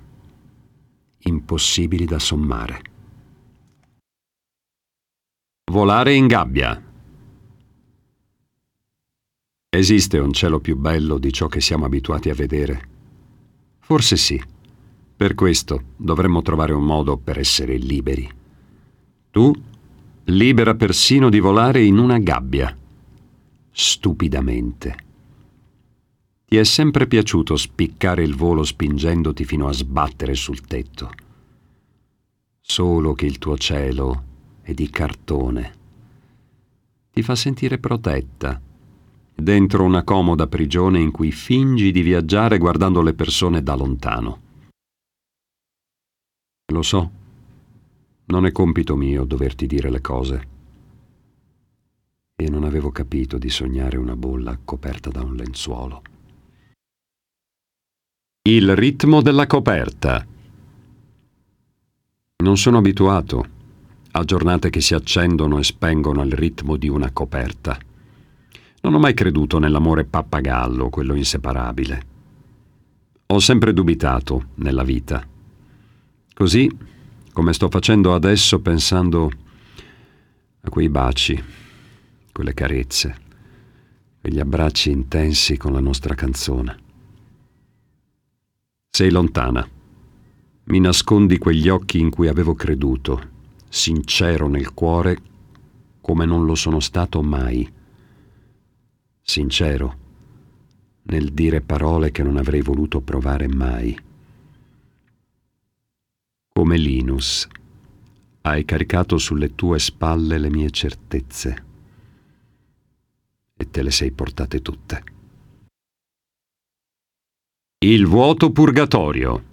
impossibili da sommare. Volare in gabbia. Esiste un cielo più bello di ciò che siamo abituati a vedere? Forse sì. Per questo dovremmo trovare un modo per essere liberi. Tu, libera persino di volare in una gabbia. Stupidamente. Ti è sempre piaciuto spiccare il volo spingendoti fino a sbattere sul tetto. Solo che il tuo cielo è di cartone. Ti fa sentire protetta, dentro una comoda prigione in cui fingi di viaggiare guardando le persone da lontano. Lo so, non è compito mio doverti dire le cose. E non avevo capito di sognare una bolla coperta da un lenzuolo. Il ritmo della coperta. Non sono abituato a giornate che si accendono e spengono al ritmo di una coperta. Non ho mai creduto nell'amore pappagallo, quello inseparabile. Ho sempre dubitato nella vita. Così, come sto facendo adesso pensando a quei baci, quelle carezze, quegli abbracci intensi con la nostra canzone. Sei lontana. Mi nascondi quegli occhi in cui avevo creduto, sincero nel cuore come non lo sono stato mai. Sincero nel dire parole che non avrei voluto provare mai. Come Linus, hai caricato sulle tue spalle le mie certezze e te le sei portate tutte. Il vuoto purgatorio.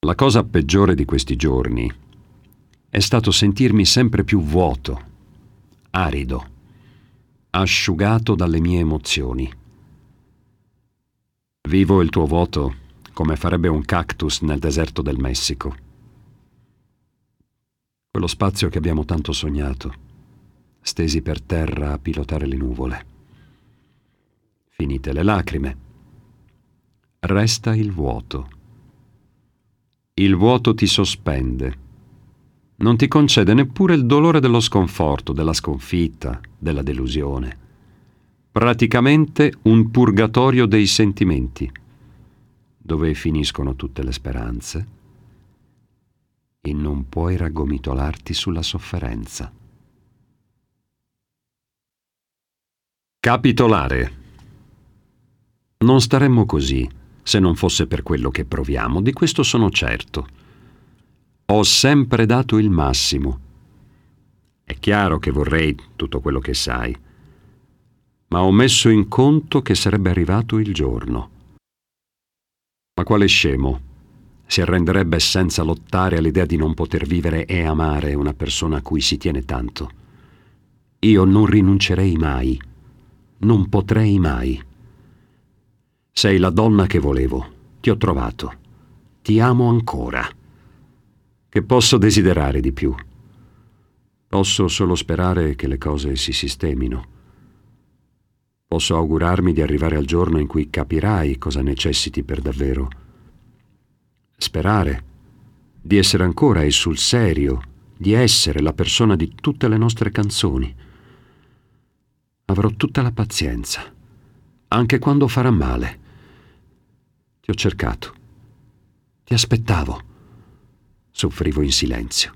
La cosa peggiore di questi giorni è stato sentirmi sempre più vuoto, arido, asciugato dalle mie emozioni. Vivo il tuo vuoto come farebbe un cactus nel deserto del Messico. Quello spazio che abbiamo tanto sognato, stesi per terra a pilotare le nuvole. Finite le lacrime. Resta il vuoto. Il vuoto ti sospende. Non ti concede neppure il dolore dello sconforto, della sconfitta, della delusione. Praticamente un purgatorio dei sentimenti, dove finiscono tutte le speranze e non puoi raggomitolarti sulla sofferenza. Capitolare non staremmo così se non fosse per quello che proviamo, di questo sono certo. Ho sempre dato il massimo. È chiaro che vorrei tutto quello che sai, ma ho messo in conto che sarebbe arrivato il giorno. Ma quale scemo si arrenderebbe senza lottare all'idea di non poter vivere e amare una persona a cui si tiene tanto? Io non rinuncerei mai, non potrei mai. Sei la donna che volevo, ti ho trovato, ti amo ancora. Che posso desiderare di più? Posso solo sperare che le cose si sistemino. Posso augurarmi di arrivare al giorno in cui capirai cosa necessiti per davvero. Sperare di essere ancora e sul serio, di essere la persona di tutte le nostre canzoni. Avrò tutta la pazienza, anche quando farà male. Ti ho cercato, ti aspettavo, soffrivo in silenzio.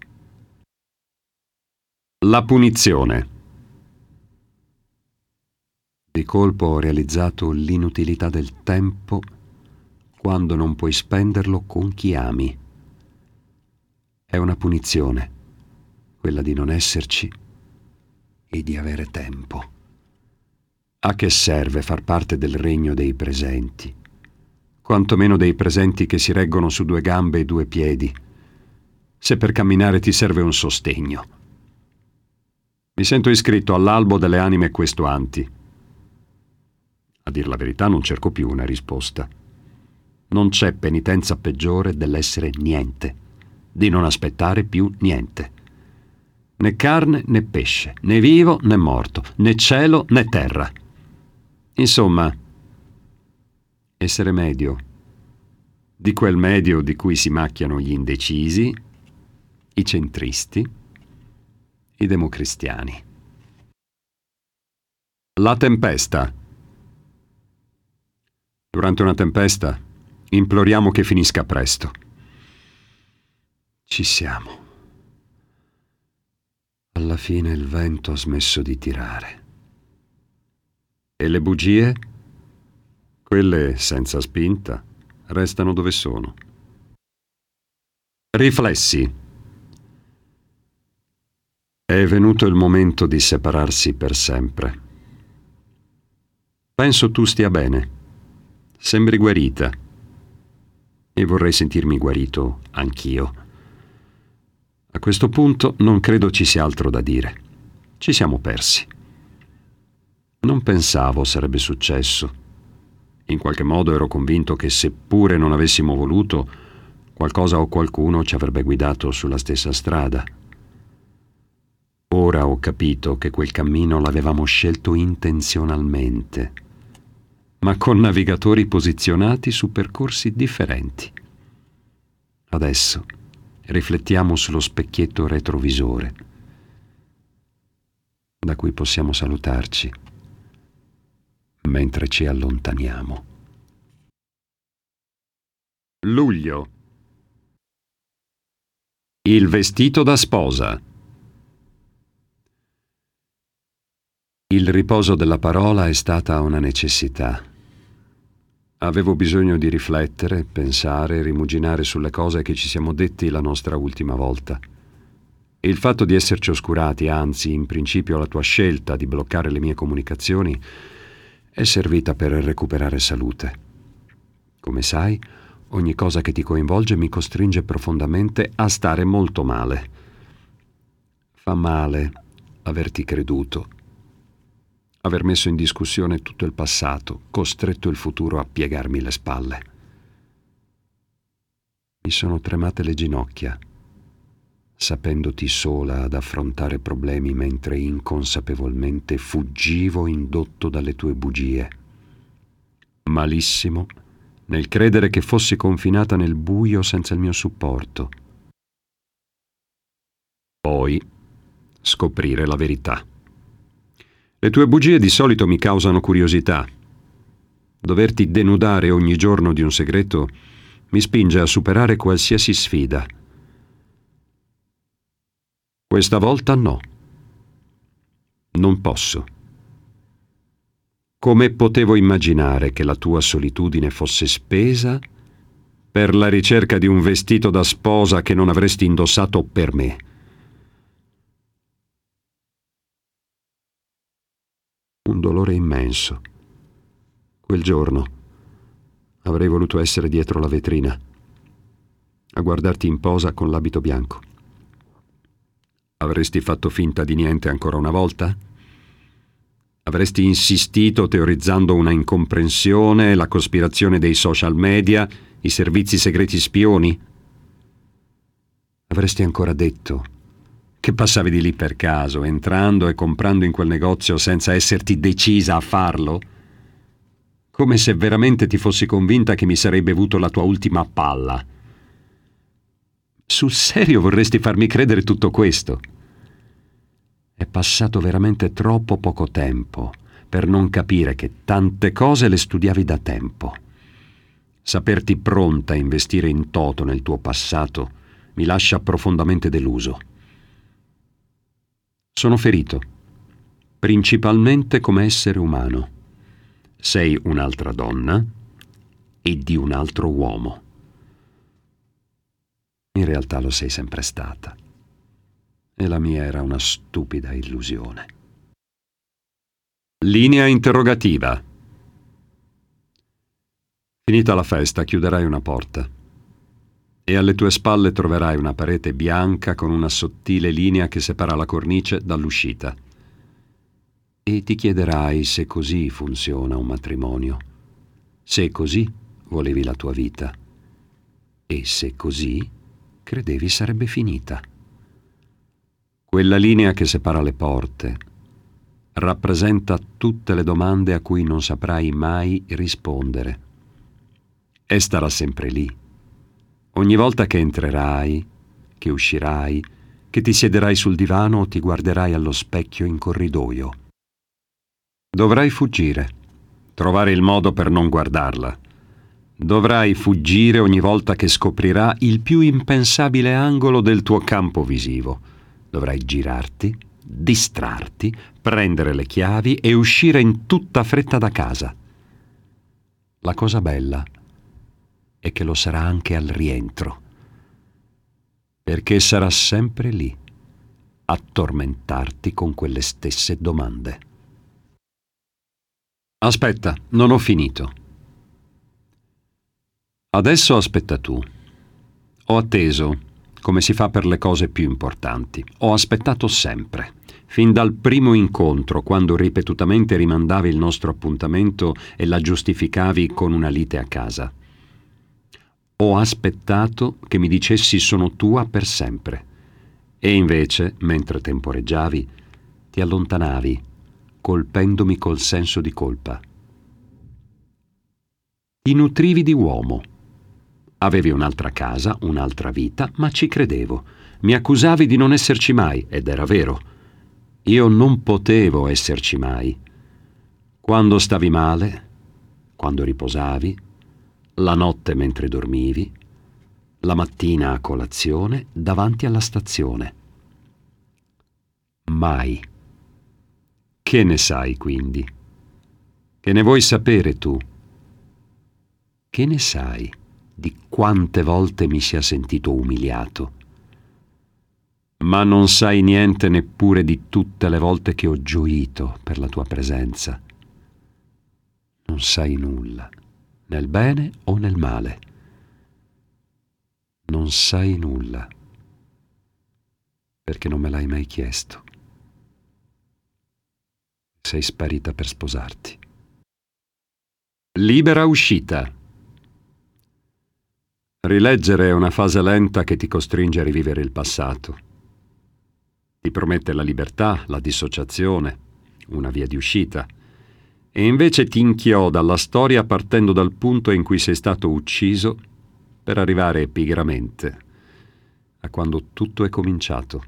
La punizione. Di colpo ho realizzato l'inutilità del tempo quando non puoi spenderlo con chi ami. È una punizione, quella di non esserci e di avere tempo. A che serve far parte del regno dei presenti? Quantomeno dei presenti che si reggono su due gambe e due piedi, se per camminare ti serve un sostegno. Mi sento iscritto all'albo delle anime questuanti a dir la verità non cerco più una risposta. Non c'è penitenza peggiore dell'essere niente, di non aspettare più niente. Né carne né pesce, né vivo né morto, né cielo né terra. Insomma, essere medio, di quel medio di cui si macchiano gli indecisi, i centristi, i democristiani. La tempesta. Durante una tempesta imploriamo che finisca presto. Ci siamo. Alla fine il vento ha smesso di tirare. E le bugie? Quelle senza spinta restano dove sono. Riflessi. È venuto il momento di separarsi per sempre. Penso tu stia bene. Sembri guarita. E vorrei sentirmi guarito anch'io. A questo punto non credo ci sia altro da dire. Ci siamo persi. Non pensavo sarebbe successo. In qualche modo ero convinto che seppure non avessimo voluto, qualcosa o qualcuno ci avrebbe guidato sulla stessa strada. Ora ho capito che quel cammino l'avevamo scelto intenzionalmente ma con navigatori posizionati su percorsi differenti. Adesso riflettiamo sullo specchietto retrovisore, da cui possiamo salutarci mentre ci allontaniamo. Luglio. Il vestito da sposa. Il riposo della parola è stata una necessità Avevo bisogno di riflettere, pensare, rimuginare sulle cose che ci siamo detti la nostra ultima volta. Il fatto di esserci oscurati, anzi, in principio la tua scelta di bloccare le mie comunicazioni, è servita per recuperare salute. Come sai, ogni cosa che ti coinvolge mi costringe profondamente a stare molto male. Fa male averti creduto aver messo in discussione tutto il passato, costretto il futuro a piegarmi le spalle. Mi sono tremate le ginocchia, sapendoti sola ad affrontare problemi mentre inconsapevolmente fuggivo indotto dalle tue bugie. Malissimo nel credere che fossi confinata nel buio senza il mio supporto. Poi scoprire la verità. Le tue bugie di solito mi causano curiosità. Doverti denudare ogni giorno di un segreto mi spinge a superare qualsiasi sfida. Questa volta no. Non posso. Come potevo immaginare che la tua solitudine fosse spesa per la ricerca di un vestito da sposa che non avresti indossato per me? un dolore immenso. Quel giorno, Avrei voluto essere dietro la vetrina, a guardarti in posa con l'abito bianco. Avresti fatto finta di niente ancora una volta? Avresti insistito teorizzando una incomprensione, la cospirazione dei social media, i servizi segreti spioni? Avresti ancora detto che passavi di lì per caso, entrando e comprando in quel negozio senza esserti decisa a farlo? Come se veramente ti fossi convinta che mi sarei bevuto la tua ultima palla. Sul serio vorresti farmi credere tutto questo? È passato veramente troppo poco tempo per non capire che tante cose le studiavi da tempo. Saperti pronta a investire in toto nel tuo passato mi lascia profondamente deluso. Sono ferito, principalmente come essere umano. Sei un'altra donna e di un altro uomo. In realtà lo sei sempre stata. E la mia era una stupida illusione. Linea interrogativa. Finita la festa, chiuderai una porta e alle tue spalle troverai una parete bianca con una sottile linea che separa la cornice dall'uscita. E ti chiederai se così funziona un matrimonio, se così volevi la tua vita e se così credevi sarebbe finita. Quella linea che separa le porte rappresenta tutte le domande a cui non saprai mai rispondere. E starà sempre lì Ogni volta che entrerai, che uscirai, che ti siederai sul divano o ti guarderai allo specchio in corridoio. Dovrai fuggire, trovare il modo per non guardarla. Dovrai fuggire ogni volta che scoprirà il più impensabile angolo del tuo campo visivo. Dovrai girarti, distrarti, prendere le chiavi e uscire in tutta fretta da casa. La cosa bella e che lo sarà anche al rientro, perché sarà sempre lì a tormentarti con quelle stesse domande. Aspetta, non ho finito. Adesso aspetta tu. Ho atteso, come si fa per le cose più importanti. Ho aspettato sempre, fin dal primo incontro, quando ripetutamente rimandavi il nostro appuntamento e la giustificavi con una lite a casa. Ho aspettato che mi dicessi sono tua per sempre. E invece, mentre temporeggiavi, ti allontanavi, colpendomi col senso di colpa. Ti nutrivi di uomo. Avevi un'altra casa, un'altra vita, ma ci credevo. Mi accusavi di non esserci mai, ed era vero. Io non potevo esserci mai. Quando stavi male, quando riposavi, la notte mentre dormivi, la mattina a colazione davanti alla stazione. Mai. Che ne sai quindi? Che ne vuoi sapere tu? Che ne sai di quante volte mi sia sentito umiliato? Ma non sai niente neppure di tutte le volte che ho gioito per la tua presenza. Non sai nulla nel bene o nel male. Non sai nulla, perché non me l'hai mai chiesto. Sei sparita per sposarti. Libera uscita. Rileggere è una fase lenta che ti costringe a rivivere il passato. Ti promette la libertà, la dissociazione, una via di uscita e invece ti inchioda alla storia partendo dal punto in cui sei stato ucciso per arrivare pigramente a quando tutto è cominciato.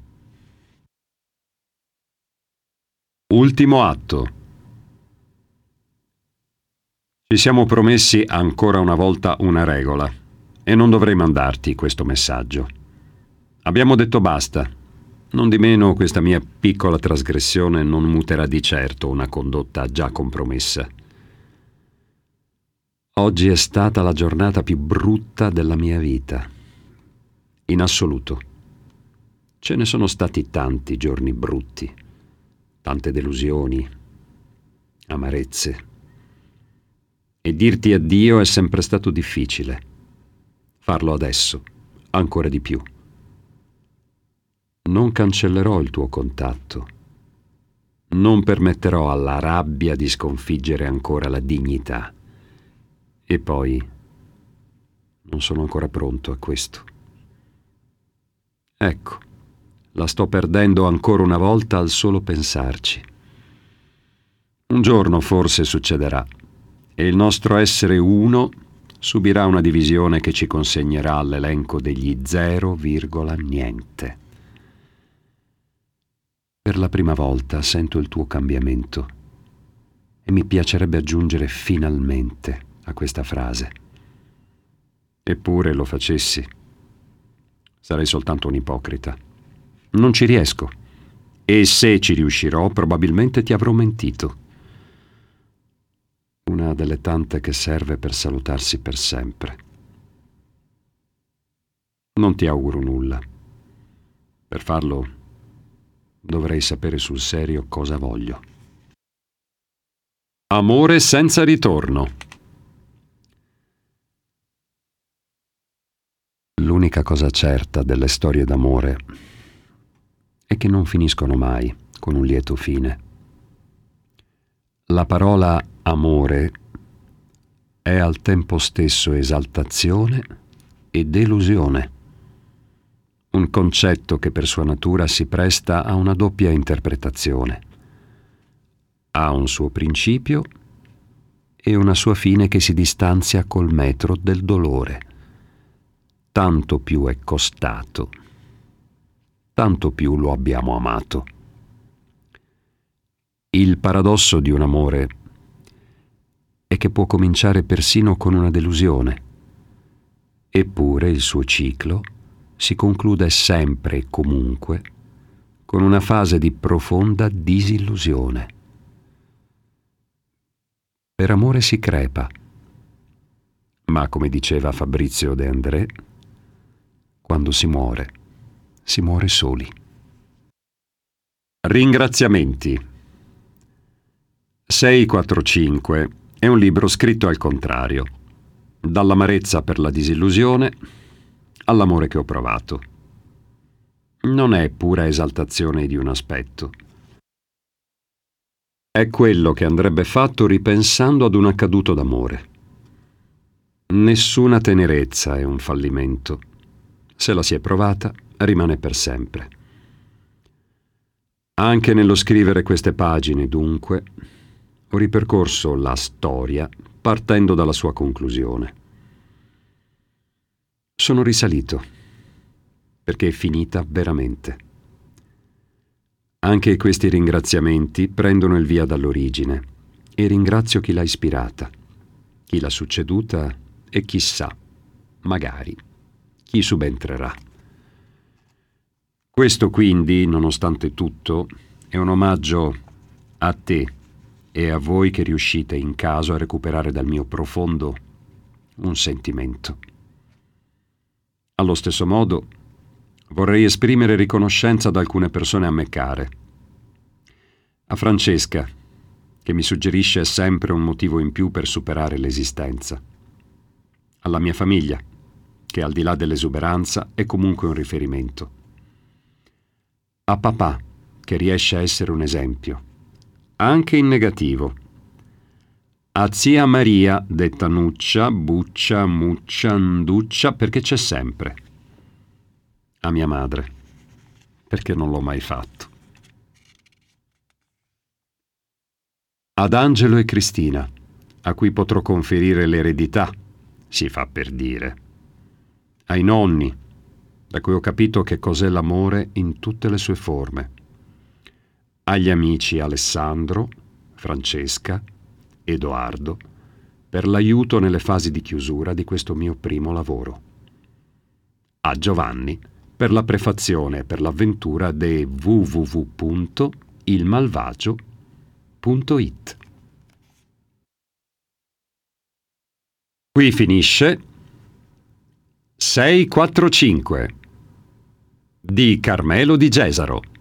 Ultimo atto. Ci siamo promessi ancora una volta una regola e non dovrei mandarti questo messaggio. Abbiamo detto basta non di meno questa mia piccola trasgressione non muterà di certo una condotta già compromessa. Oggi è stata la giornata più brutta della mia vita. In assoluto. Ce ne sono stati tanti giorni brutti, tante delusioni, amarezze. E dirti addio è sempre stato difficile. Farlo adesso, ancora di più. Non cancellerò il tuo contatto. Non permetterò alla rabbia di sconfiggere ancora la dignità. E poi non sono ancora pronto a questo. Ecco, la sto perdendo ancora una volta al solo pensarci. Un giorno forse succederà e il nostro essere uno subirà una divisione che ci consegnerà all'elenco degli zero virgola niente. Per la prima volta sento il tuo cambiamento e mi piacerebbe aggiungere finalmente a questa frase. Eppure lo facessi. Sarei soltanto un ipocrita. Non ci riesco. E se ci riuscirò, probabilmente ti avrò mentito. Una delle tante che serve per salutarsi per sempre. Non ti auguro nulla. Per farlo dovrei sapere sul serio cosa voglio. Amore senza ritorno. L'unica cosa certa delle storie d'amore è che non finiscono mai con un lieto fine. La parola amore è al tempo stesso esaltazione e delusione un concetto che per sua natura si presta a una doppia interpretazione. Ha un suo principio e una sua fine che si distanzia col metro del dolore. Tanto più è costato, tanto più lo abbiamo amato. Il paradosso di un amore è che può cominciare persino con una delusione, eppure il suo ciclo si conclude sempre e comunque con una fase di profonda disillusione. Per amore si crepa, ma come diceva Fabrizio De André, quando si muore, si muore soli. Ringraziamenti 645 è un libro scritto al contrario, dall'amarezza per la disillusione all'amore che ho provato. Non è pura esaltazione di un aspetto. È quello che andrebbe fatto ripensando ad un accaduto d'amore. Nessuna tenerezza è un fallimento. Se la si è provata, rimane per sempre. Anche nello scrivere queste pagine, dunque, ho ripercorso la storia partendo dalla sua conclusione. Sono risalito, perché è finita veramente. Anche questi ringraziamenti prendono il via dall'origine e ringrazio chi l'ha ispirata, chi l'ha succeduta e chissà, magari, chi subentrerà. Questo quindi, nonostante tutto, è un omaggio a te e a voi che riuscite in caso a recuperare dal mio profondo un sentimento. Allo stesso modo, vorrei esprimere riconoscenza ad alcune persone a me care. A Francesca, che mi suggerisce sempre un motivo in più per superare l'esistenza. Alla mia famiglia, che al di là dell'esuberanza è comunque un riferimento. A papà, che riesce a essere un esempio, anche in negativo a zia Maria, detta Nuccia, Buccia, Muccia, Nduccia, perché c'è sempre. A mia madre, perché non l'ho mai fatto. Ad Angelo e Cristina, a cui potrò conferire l'eredità, si fa per dire. Ai nonni, da cui ho capito che cos'è l'amore in tutte le sue forme. Agli amici Alessandro, Francesca, Edoardo, per l'aiuto nelle fasi di chiusura di questo mio primo lavoro. A Giovanni per la prefazione e per l'avventura de www.ilmalvagio.it. Qui finisce 645 di Carmelo di Gesaro.